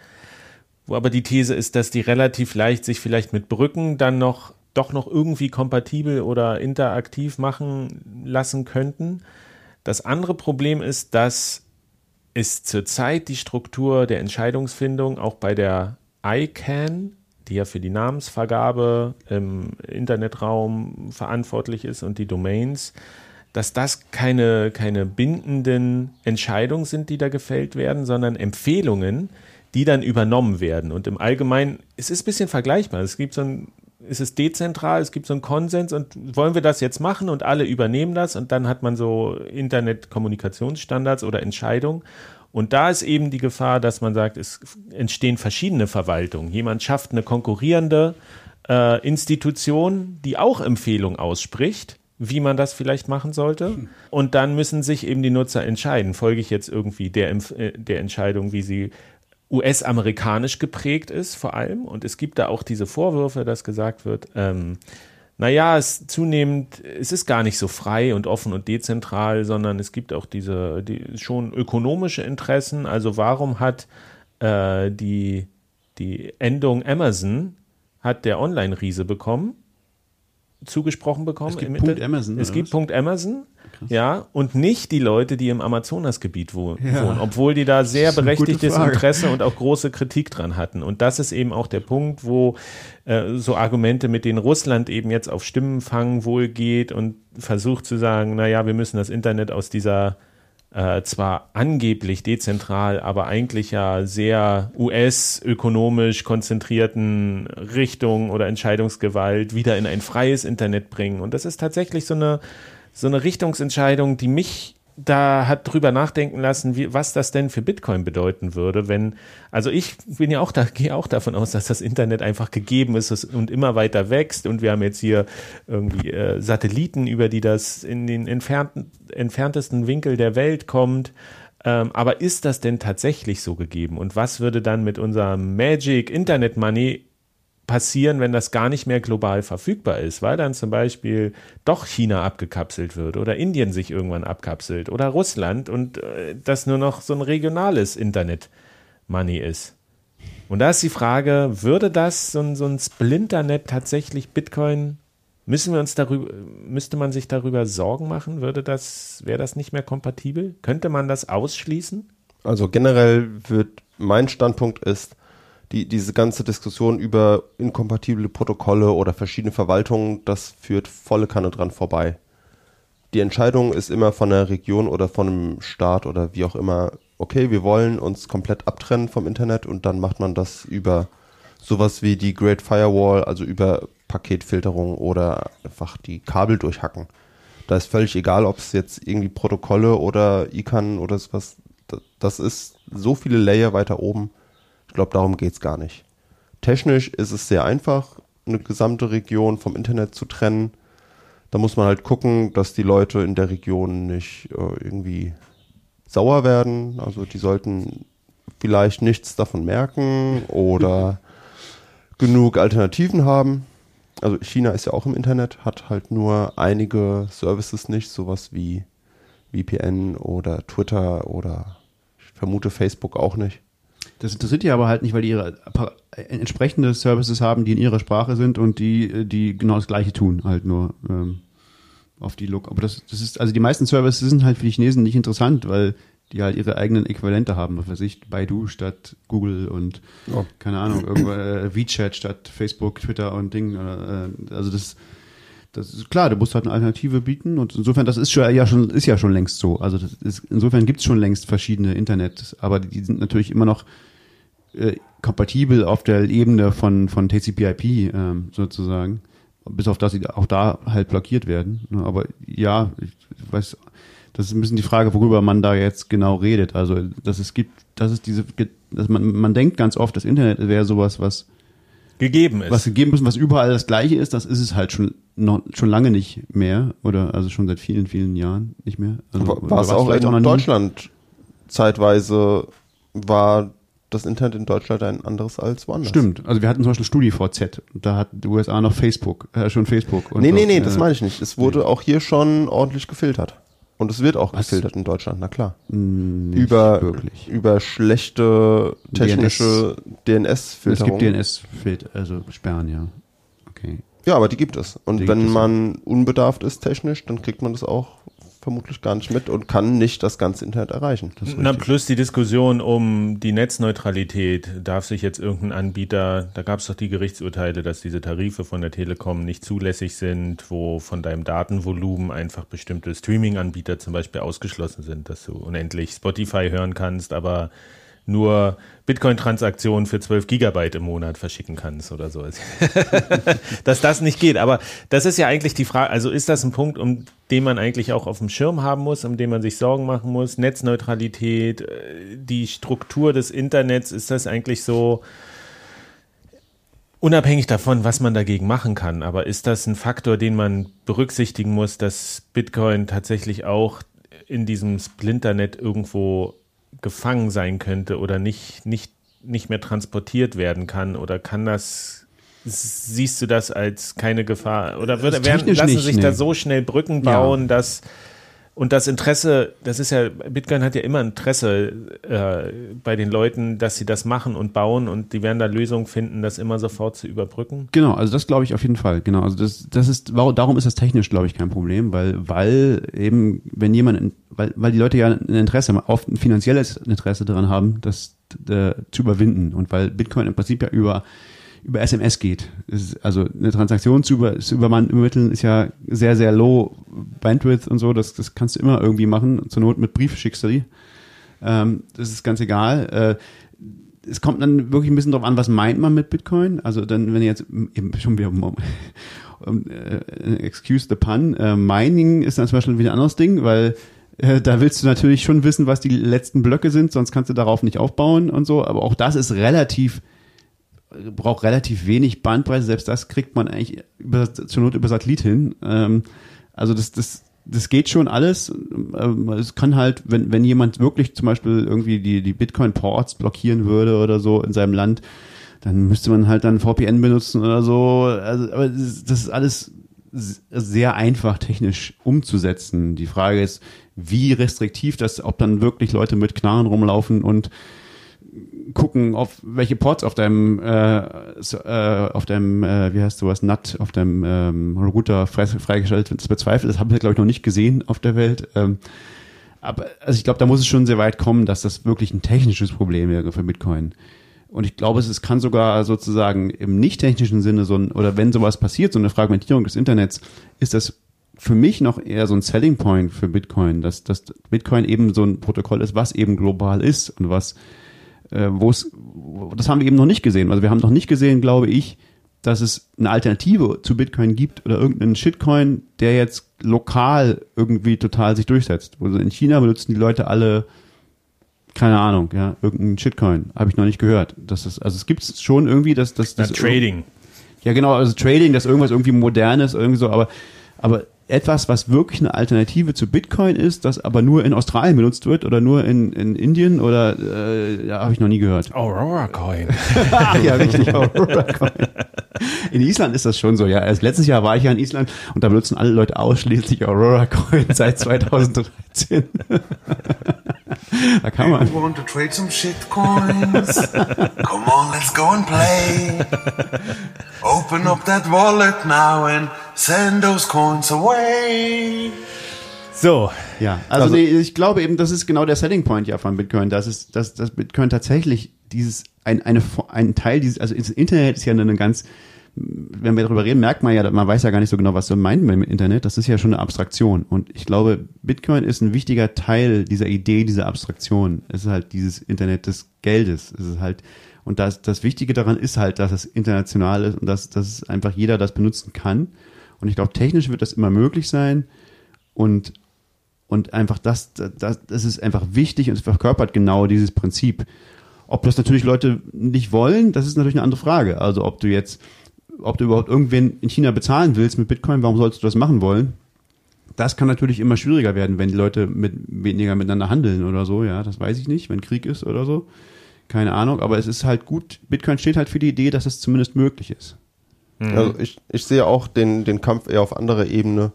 Wo aber die These ist, dass die relativ leicht sich vielleicht mit Brücken dann noch doch noch irgendwie kompatibel oder interaktiv machen lassen könnten. Das andere Problem ist, dass es zurzeit die Struktur der Entscheidungsfindung auch bei der ICANN, die ja für die Namensvergabe im Internetraum verantwortlich ist und die Domains, dass das keine, keine bindenden Entscheidungen sind, die da gefällt werden, sondern Empfehlungen, die dann übernommen werden. Und im Allgemeinen, es ist ein bisschen vergleichbar. Es gibt so ein ist es dezentral, es gibt so einen Konsens und wollen wir das jetzt machen und alle übernehmen das und dann hat man so Internetkommunikationsstandards oder Entscheidungen. Und da ist eben die Gefahr, dass man sagt, es entstehen verschiedene Verwaltungen. Jemand schafft eine konkurrierende äh, Institution, die auch Empfehlungen ausspricht, wie man das vielleicht machen sollte. Hm. Und dann müssen sich eben die Nutzer entscheiden. Folge ich jetzt irgendwie der, äh, der Entscheidung, wie sie US-amerikanisch geprägt ist, vor allem. Und es gibt da auch diese Vorwürfe, dass gesagt wird, ähm, naja, es zunehmend, es ist gar nicht so frei und offen und dezentral, sondern es gibt auch diese die, schon ökonomische Interessen. Also warum hat äh, die, die Endung Amazon hat der Online-Riese bekommen, zugesprochen bekommen. Es gibt Punkt Amazon. Es gibt? Punkt Amazon ja, und nicht die Leute, die im Amazonasgebiet wohnen, ja. obwohl die da sehr berechtigtes Interesse und auch große Kritik dran hatten. Und das ist eben auch der Punkt, wo äh, so Argumente, mit denen Russland eben jetzt auf Stimmenfang wohl geht und versucht zu sagen, na ja, wir müssen das Internet aus dieser äh, zwar angeblich dezentral, aber eigentlich ja sehr US-ökonomisch konzentrierten Richtung oder Entscheidungsgewalt wieder in ein freies Internet bringen. Und das ist tatsächlich so eine so eine Richtungsentscheidung, die mich da hat drüber nachdenken lassen, wie, was das denn für Bitcoin bedeuten würde, wenn, also ich bin ja auch da, gehe auch davon aus, dass das Internet einfach gegeben ist und immer weiter wächst und wir haben jetzt hier irgendwie äh, Satelliten, über die das in den entfernten, entferntesten Winkel der Welt kommt. Ähm, aber ist das denn tatsächlich so gegeben? Und was würde dann mit unserem Magic Internet Money passieren, wenn das gar nicht mehr global verfügbar ist, weil dann zum Beispiel doch China abgekapselt wird oder Indien sich irgendwann abkapselt oder Russland und äh, das nur noch so ein regionales Internet-Money ist. Und da ist die Frage, würde das so ein, so ein Splinternet tatsächlich Bitcoin, müssen wir uns darüber, müsste man sich darüber Sorgen machen? Würde das, wäre das nicht mehr kompatibel? Könnte man das ausschließen? Also generell wird mein Standpunkt ist, die, diese ganze Diskussion über inkompatible Protokolle oder verschiedene Verwaltungen, das führt volle Kanne dran vorbei. Die Entscheidung ist immer von der Region oder von einem Staat oder wie auch immer, okay, wir wollen uns komplett abtrennen vom Internet und dann macht man das über sowas wie die Great Firewall, also über Paketfilterung oder einfach die Kabel durchhacken. Da ist völlig egal, ob es jetzt irgendwie Protokolle oder ICANN oder sowas, das ist so viele Layer weiter oben ich glaube, darum geht es gar nicht. Technisch ist es sehr einfach, eine gesamte Region vom Internet zu trennen. Da muss man halt gucken, dass die Leute in der Region nicht äh, irgendwie sauer werden. Also die sollten vielleicht nichts davon merken oder genug Alternativen haben. Also China ist ja auch im Internet, hat halt nur einige Services nicht, sowas wie VPN oder Twitter oder ich vermute Facebook auch nicht. Das interessiert die aber halt nicht, weil die ihre entsprechende Services haben, die in ihrer Sprache sind und die, die genau das Gleiche tun, halt nur ähm, auf die Look. Aber das, das ist, also die meisten Services sind halt für die Chinesen nicht interessant, weil die halt ihre eigenen Äquivalente haben, was weiß ich, Baidu statt Google und oh. keine Ahnung, irgendwo, äh, WeChat statt Facebook, Twitter und Ding. Äh, also das das ist klar, du musst halt eine Alternative bieten und insofern, das ist schon, ja schon, ist ja schon längst so. Also das ist, insofern gibt es schon längst verschiedene Internet, aber die sind natürlich immer noch äh, kompatibel auf der Ebene von, von TCP/IP ähm, sozusagen, bis auf das sie auch da halt blockiert werden. Aber ja, ich weiß, das ist ein bisschen die Frage, worüber man da jetzt genau redet. Also, dass es gibt, dass es diese, dass man, man denkt ganz oft, das Internet wäre sowas, was gegeben ist. Was gegeben ist, was überall das Gleiche ist, das ist es halt schon noch, schon lange nicht mehr oder also schon seit vielen, vielen Jahren nicht mehr. Also, war es auch in auch Deutschland zeitweise war das Internet in Deutschland ein anderes als woanders. Stimmt. Also wir hatten zum Beispiel StudiVZ. Da hat die USA noch Facebook, äh, schon Facebook. Und nee, nee, nee, das äh, meine ich nicht. Es wurde nee. auch hier schon ordentlich gefiltert. Und es wird auch Was? gefiltert in Deutschland, na klar. Nicht über, wirklich. über schlechte technische DNS-Filterung. DNS es gibt DNS-Filter, also Sperren, ja. Okay. Ja, aber die gibt es. Und die wenn man unbedarft ist technisch, dann kriegt man das auch vermutlich gar nicht mit und kann nicht das ganze Internet erreichen. Na, plus die Diskussion um die Netzneutralität. Darf sich jetzt irgendein Anbieter, da gab es doch die Gerichtsurteile, dass diese Tarife von der Telekom nicht zulässig sind, wo von deinem Datenvolumen einfach bestimmte Streaming-Anbieter zum Beispiel ausgeschlossen sind, dass du unendlich Spotify hören kannst, aber nur Bitcoin-Transaktionen für 12 Gigabyte im Monat verschicken kannst oder so. Dass das nicht geht. Aber das ist ja eigentlich die Frage, also ist das ein Punkt, um den man eigentlich auch auf dem Schirm haben muss, um den man sich Sorgen machen muss? Netzneutralität, äh, die Struktur des Internets, ist das eigentlich so, unabhängig davon, was man dagegen machen kann, aber ist das ein Faktor, den man berücksichtigen muss, dass Bitcoin tatsächlich auch in diesem Splinternet irgendwo gefangen sein könnte oder nicht, nicht, nicht mehr transportiert werden kann? Oder kann das, siehst du das als keine Gefahr? Oder würde, werden, lassen nicht, sich nee. da so schnell Brücken bauen, ja. dass und das Interesse, das ist ja, Bitcoin hat ja immer Interesse äh, bei den Leuten, dass sie das machen und bauen und die werden da Lösungen finden, das immer sofort zu überbrücken. Genau, also das glaube ich auf jeden Fall. Genau, also das, das ist, darum ist das technisch, glaube ich, kein Problem, weil, weil eben, wenn jemand, weil, weil die Leute ja ein Interesse, oft ein finanzielles Interesse daran haben, das äh, zu überwinden und weil Bitcoin im Prinzip ja über über SMS geht. also eine Transaktion zu, über, zu übermitteln ist ja sehr, sehr low Bandwidth und so. Das, das kannst du immer irgendwie machen. Zur Not mit Brief schickst du die. Ähm, das ist ganz egal. Äh, es kommt dann wirklich ein bisschen drauf an, was meint man mit Bitcoin. Also dann, wenn jetzt eben schon wieder äh, excuse the pun, äh, Mining ist dann zum Beispiel wieder ein anderes Ding, weil äh, da willst du natürlich schon wissen, was die letzten Blöcke sind, sonst kannst du darauf nicht aufbauen und so. Aber auch das ist relativ braucht relativ wenig Bandbreite, selbst das kriegt man eigentlich über, zur Not über Satellit hin. Ähm, also das, das, das geht schon alles. Ähm, es kann halt, wenn, wenn jemand wirklich zum Beispiel irgendwie die, die Bitcoin-Ports blockieren würde oder so in seinem Land, dann müsste man halt dann VPN benutzen oder so. Also, aber das, das ist alles sehr einfach technisch umzusetzen. Die Frage ist, wie restriktiv das, ob dann wirklich Leute mit Knarren rumlaufen und gucken, auf welche Ports auf deinem, äh, so, äh, auf deinem, äh, wie heißt sowas, NAT, auf deinem ähm, Router frei, freigeschaltet wird. Das bezweifelt, das haben wir, glaube ich, noch nicht gesehen auf der Welt. Ähm, aber also ich glaube, da muss es schon sehr weit kommen, dass das wirklich ein technisches Problem wäre für Bitcoin. Und ich glaube, es, es kann sogar sozusagen im nicht technischen Sinne so ein, oder wenn sowas passiert, so eine Fragmentierung des Internets, ist das für mich noch eher so ein Selling Point für Bitcoin, dass, dass Bitcoin eben so ein Protokoll ist, was eben global ist und was, äh, wo es, das haben wir eben noch nicht gesehen. Also wir haben noch nicht gesehen, glaube ich, dass es eine Alternative zu Bitcoin gibt oder irgendeinen Shitcoin, der jetzt lokal irgendwie total sich durchsetzt. Also in China benutzen die Leute alle, keine Ahnung, ja, irgendeinen Shitcoin. Habe ich noch nicht gehört. Das ist, also es gibt schon irgendwie, dass das, Na, das Trading. ja, genau, also Trading, das irgendwas irgendwie modernes, irgendwie so, aber, aber etwas, was wirklich eine Alternative zu Bitcoin ist, das aber nur in Australien benutzt wird oder nur in, in Indien oder, äh, ja, habe ich noch nie gehört. Aurora Coin. ja, richtig. Aurora Coin. In Island ist das schon so, ja. Erst letztes Jahr war ich ja in Island und da benutzen alle Leute ausschließlich Aurora Coin seit 2013. da kann man. You want to trade some shitcoins? Come on, let's go and play. Open up that wallet now and send those coins away. So, Ja, also, nee, ich glaube eben, das ist genau der Selling Point ja von Bitcoin, dass es, dass, dass Bitcoin tatsächlich dieses, ein, eine, ein Teil dieses, also das Internet ist ja eine ganz, wenn wir darüber reden, merkt man ja, man weiß ja gar nicht so genau, was so meint man mit Internet. Das ist ja schon eine Abstraktion. Und ich glaube, Bitcoin ist ein wichtiger Teil dieser Idee, dieser Abstraktion. Es ist halt dieses Internet des Geldes. Es ist halt, und das, das Wichtige daran ist halt, dass es international ist und dass, dass einfach jeder das benutzen kann. Und ich glaube, technisch wird das immer möglich sein. Und, und einfach das, das, das ist einfach wichtig und es verkörpert genau dieses Prinzip. Ob das natürlich Leute nicht wollen, das ist natürlich eine andere Frage. Also ob du jetzt, ob du überhaupt irgendwen in China bezahlen willst mit Bitcoin, warum sollst du das machen wollen? Das kann natürlich immer schwieriger werden, wenn die Leute mit weniger miteinander handeln oder so, ja, das weiß ich nicht, wenn Krieg ist oder so. Keine Ahnung, aber es ist halt gut, Bitcoin steht halt für die Idee, dass es zumindest möglich ist. Also ich, ich sehe auch den, den Kampf eher auf anderer Ebene.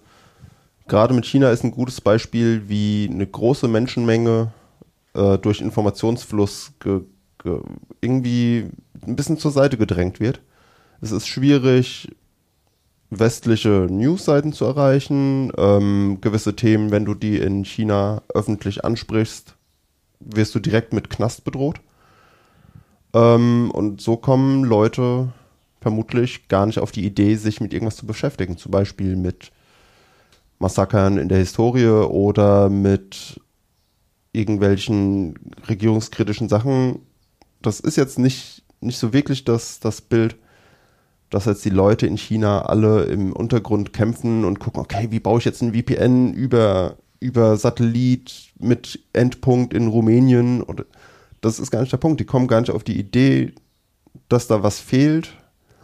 Gerade mit China ist ein gutes Beispiel, wie eine große Menschenmenge äh, durch Informationsfluss ge, ge, irgendwie ein bisschen zur Seite gedrängt wird. Es ist schwierig, westliche Newsseiten zu erreichen. Ähm, gewisse Themen, wenn du die in China öffentlich ansprichst, wirst du direkt mit Knast bedroht. Ähm, und so kommen Leute vermutlich gar nicht auf die Idee, sich mit irgendwas zu beschäftigen. Zum Beispiel mit Massakern in der Historie oder mit irgendwelchen regierungskritischen Sachen. Das ist jetzt nicht, nicht so wirklich das, das Bild, dass jetzt die Leute in China alle im Untergrund kämpfen und gucken, okay, wie baue ich jetzt ein VPN über, über Satellit mit Endpunkt in Rumänien? Oder, das ist gar nicht der Punkt. Die kommen gar nicht auf die Idee, dass da was fehlt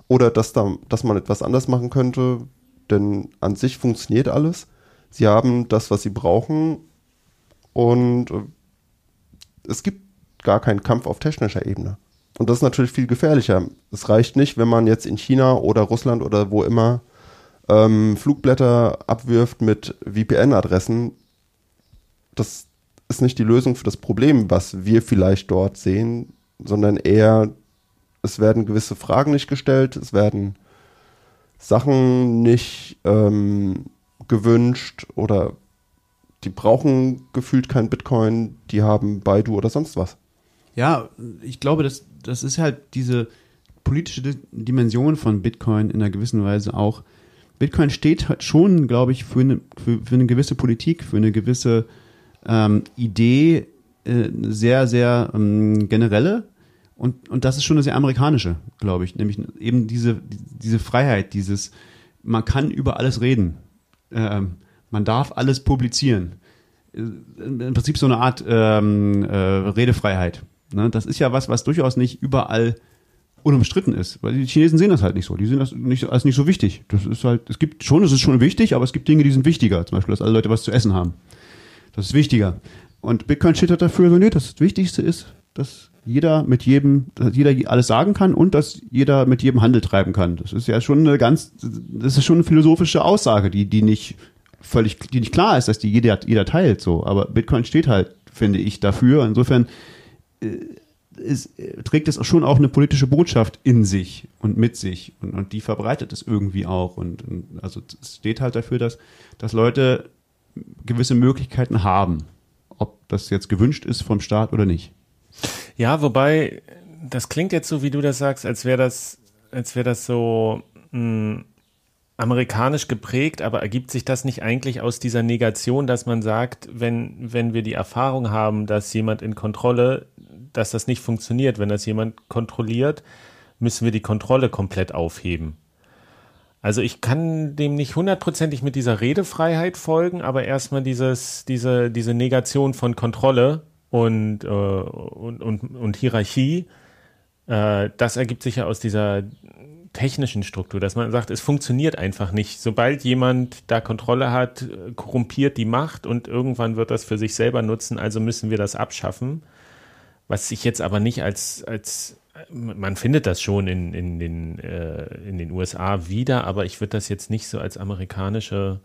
oder dass, da, dass man etwas anders machen könnte, denn an sich funktioniert alles. Sie haben das, was sie brauchen und äh, es gibt gar keinen Kampf auf technischer Ebene. Und das ist natürlich viel gefährlicher. Es reicht nicht, wenn man jetzt in China oder Russland oder wo immer ähm, Flugblätter abwirft mit VPN-Adressen. Das ist nicht die Lösung für das Problem, was wir vielleicht dort sehen, sondern eher, es werden gewisse Fragen nicht gestellt, es werden Sachen nicht ähm, gewünscht oder die brauchen gefühlt kein Bitcoin, die haben Baidu oder sonst was. Ja, ich glaube, das, das ist halt diese politische Di- Dimension von Bitcoin in einer gewissen Weise auch. Bitcoin steht halt schon, glaube ich, für eine, für, für eine gewisse Politik, für eine gewisse ähm, Idee, äh, sehr, sehr ähm, generelle. Und, und das ist schon eine sehr amerikanische, glaube ich. Nämlich eben diese, diese Freiheit, dieses, man kann über alles reden. Ähm, man darf alles publizieren. Äh, Im Prinzip so eine Art ähm, äh, Redefreiheit. Ne? Das ist ja was, was durchaus nicht überall unumstritten ist. Weil die Chinesen sehen das halt nicht so. Die sehen das nicht, als nicht so wichtig. Das ist halt, es gibt schon, es ist schon wichtig, aber es gibt Dinge, die sind wichtiger. Zum Beispiel, dass alle Leute was zu essen haben. Das ist wichtiger. Und Bitcoin steht halt dafür, so, nee, das Wichtigste ist, dass jeder mit jedem, dass jeder alles sagen kann und dass jeder mit jedem Handel treiben kann. Das ist ja schon eine ganz, das ist schon eine philosophische Aussage, die, die nicht völlig, die nicht klar ist, dass die jeder, jeder teilt, so. Aber Bitcoin steht halt, finde ich, dafür. Insofern, ist, äh, trägt es schon auch eine politische Botschaft in sich und mit sich und, und die verbreitet es irgendwie auch und, und also es steht halt dafür, dass, dass Leute gewisse Möglichkeiten haben, ob das jetzt gewünscht ist vom Staat oder nicht. Ja, wobei, das klingt jetzt so, wie du das sagst, als wäre das, als wäre das so mh, amerikanisch geprägt, aber ergibt sich das nicht eigentlich aus dieser Negation, dass man sagt, wenn, wenn wir die Erfahrung haben, dass jemand in Kontrolle, dass das nicht funktioniert, wenn das jemand kontrolliert, müssen wir die Kontrolle komplett aufheben. Also ich kann dem nicht hundertprozentig mit dieser Redefreiheit folgen, aber erstmal dieses, diese, diese Negation von Kontrolle und, äh, und, und, und Hierarchie, äh, das ergibt sich ja aus dieser technischen Struktur, dass man sagt, es funktioniert einfach nicht. Sobald jemand da Kontrolle hat, korrumpiert die Macht und irgendwann wird das für sich selber nutzen, also müssen wir das abschaffen. Was sich jetzt aber nicht als, als man findet das schon in, in, den, äh, in den USA wieder, aber ich würde das jetzt nicht so als amerikanische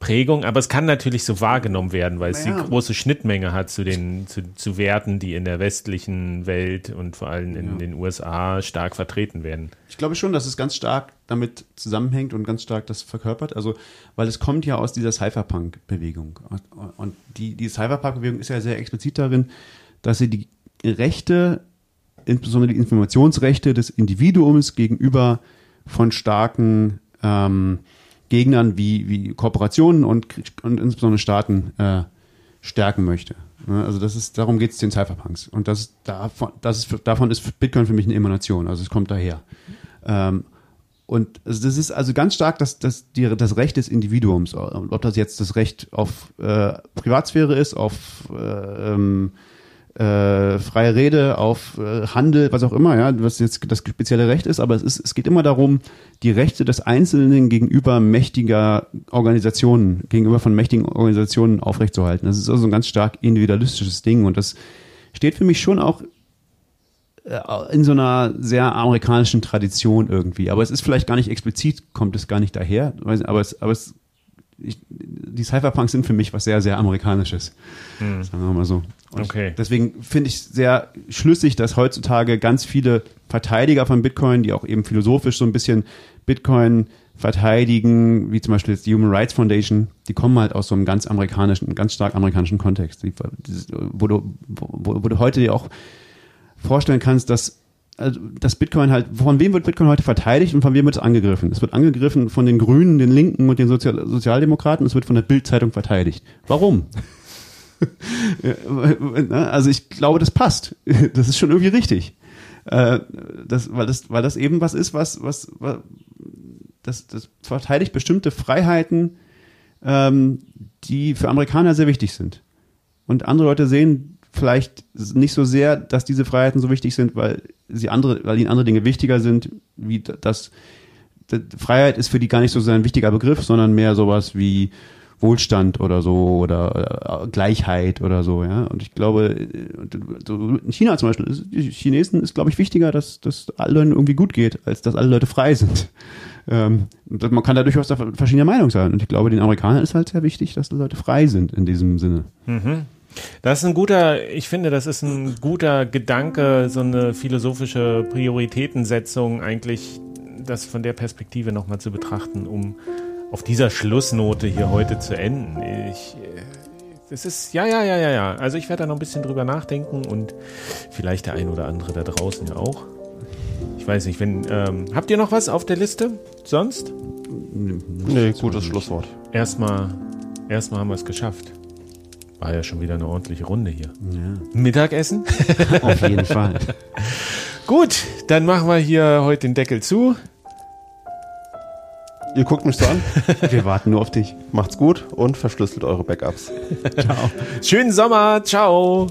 Prägung, aber es kann natürlich so wahrgenommen werden, weil es Naja. die große Schnittmenge hat zu den zu, zu Werten, die in der westlichen Welt und vor allem in Ja. den USA stark vertreten werden. Ich glaube schon, dass es ganz stark damit zusammenhängt und ganz stark das verkörpert. Also, weil es kommt ja aus dieser Cypherpunk-Bewegung. Und, und die, die Cypherpunk-Bewegung ist ja sehr explizit darin, dass sie die Rechte, insbesondere die Informationsrechte des Individuums gegenüber von starken ähm, Gegnern wie, wie Kooperationen und, und insbesondere Staaten äh, stärken möchte. Ne, Also das ist, darum geht es den Cypherpunks. Und das davon, das ist, davon ist Bitcoin für mich eine Emanation. Also es kommt daher. Ähm, und das ist also ganz stark das, das, die, das Recht des Individuums. Ob das jetzt das Recht auf äh, Privatsphäre ist, auf äh, ähm, äh, freie Rede, auf äh, Handel, was auch immer, ja, was jetzt das spezielle Recht ist, aber es, ist, es geht immer darum, die Rechte des Einzelnen gegenüber mächtiger Organisationen, gegenüber von mächtigen Organisationen aufrechtzuerhalten. Das ist also ein ganz stark individualistisches Ding und das steht für mich schon auch äh, in so einer sehr amerikanischen Tradition irgendwie. Aber es ist vielleicht gar nicht explizit, kommt es gar nicht daher, aber es, aber es ich, die Cypherpunks sind für mich was sehr, sehr Amerikanisches. Sagen wir mal so. Und Okay. Deswegen finde ich sehr schlüssig, dass heutzutage ganz viele Verteidiger von Bitcoin, die auch eben philosophisch so ein bisschen Bitcoin verteidigen, wie zum Beispiel jetzt die Human Rights Foundation, die kommen halt aus so einem ganz amerikanischen, ganz stark amerikanischen Kontext, die, wo, du, wo, wo du heute dir auch vorstellen kannst, dass also, dass Bitcoin halt, von wem wird Bitcoin heute verteidigt und von wem wird es angegriffen? Es wird angegriffen von den Grünen, den Linken und den Sozial Sozialdemokraten, es wird von der Bild-Zeitung verteidigt. Warum? Ja, also ich glaube, das passt. Das ist schon irgendwie richtig. Äh, Das, weil, das, weil das eben was ist, was, was, was das, das verteidigt bestimmte Freiheiten, ähm, die für Amerikaner sehr wichtig sind. Und andere Leute sehen vielleicht nicht so sehr, dass diese Freiheiten so wichtig sind, weil sie andere, weil ihnen andere Dinge wichtiger sind, wie das, das Freiheit ist für die gar nicht so sehr ein wichtiger Begriff, sondern mehr sowas wie Wohlstand oder so oder äh, Gleichheit oder so, ja. Und ich glaube, äh, in China zum Beispiel, Chinesen ist, glaube ich, wichtiger, dass dass allen Leuten irgendwie gut geht, als dass alle Leute frei sind. Ähm, man kann da durchaus verschiedener Meinung sein. Und ich glaube, den Amerikanern ist halt sehr wichtig, dass die Leute frei sind in diesem Sinne. Das ist ein guter, ich finde, das ist ein guter Gedanke, so eine philosophische Prioritätensetzung eigentlich, das von der Perspektive nochmal zu betrachten, um auf dieser Schlussnote hier heute zu enden. Ich, äh, das ist, ja, ja, ja, ja, ja. Also ich werde da noch ein bisschen drüber nachdenken und vielleicht der ein oder andere da draußen ja auch. Ich weiß nicht, wenn, ähm, habt ihr noch was auf der Liste? Sonst? Nee, gutes Schlusswort. Erstmal, erstmal haben wir es geschafft. War ja schon wieder eine ordentliche Runde hier. Mittagessen? Auf jeden Fall. Gut, dann machen wir hier heute den Deckel zu. Ihr guckt mich so an, Wir warten nur auf dich. macht's gut und verschlüsselt eure Backups. Schönen Sommer, ciao.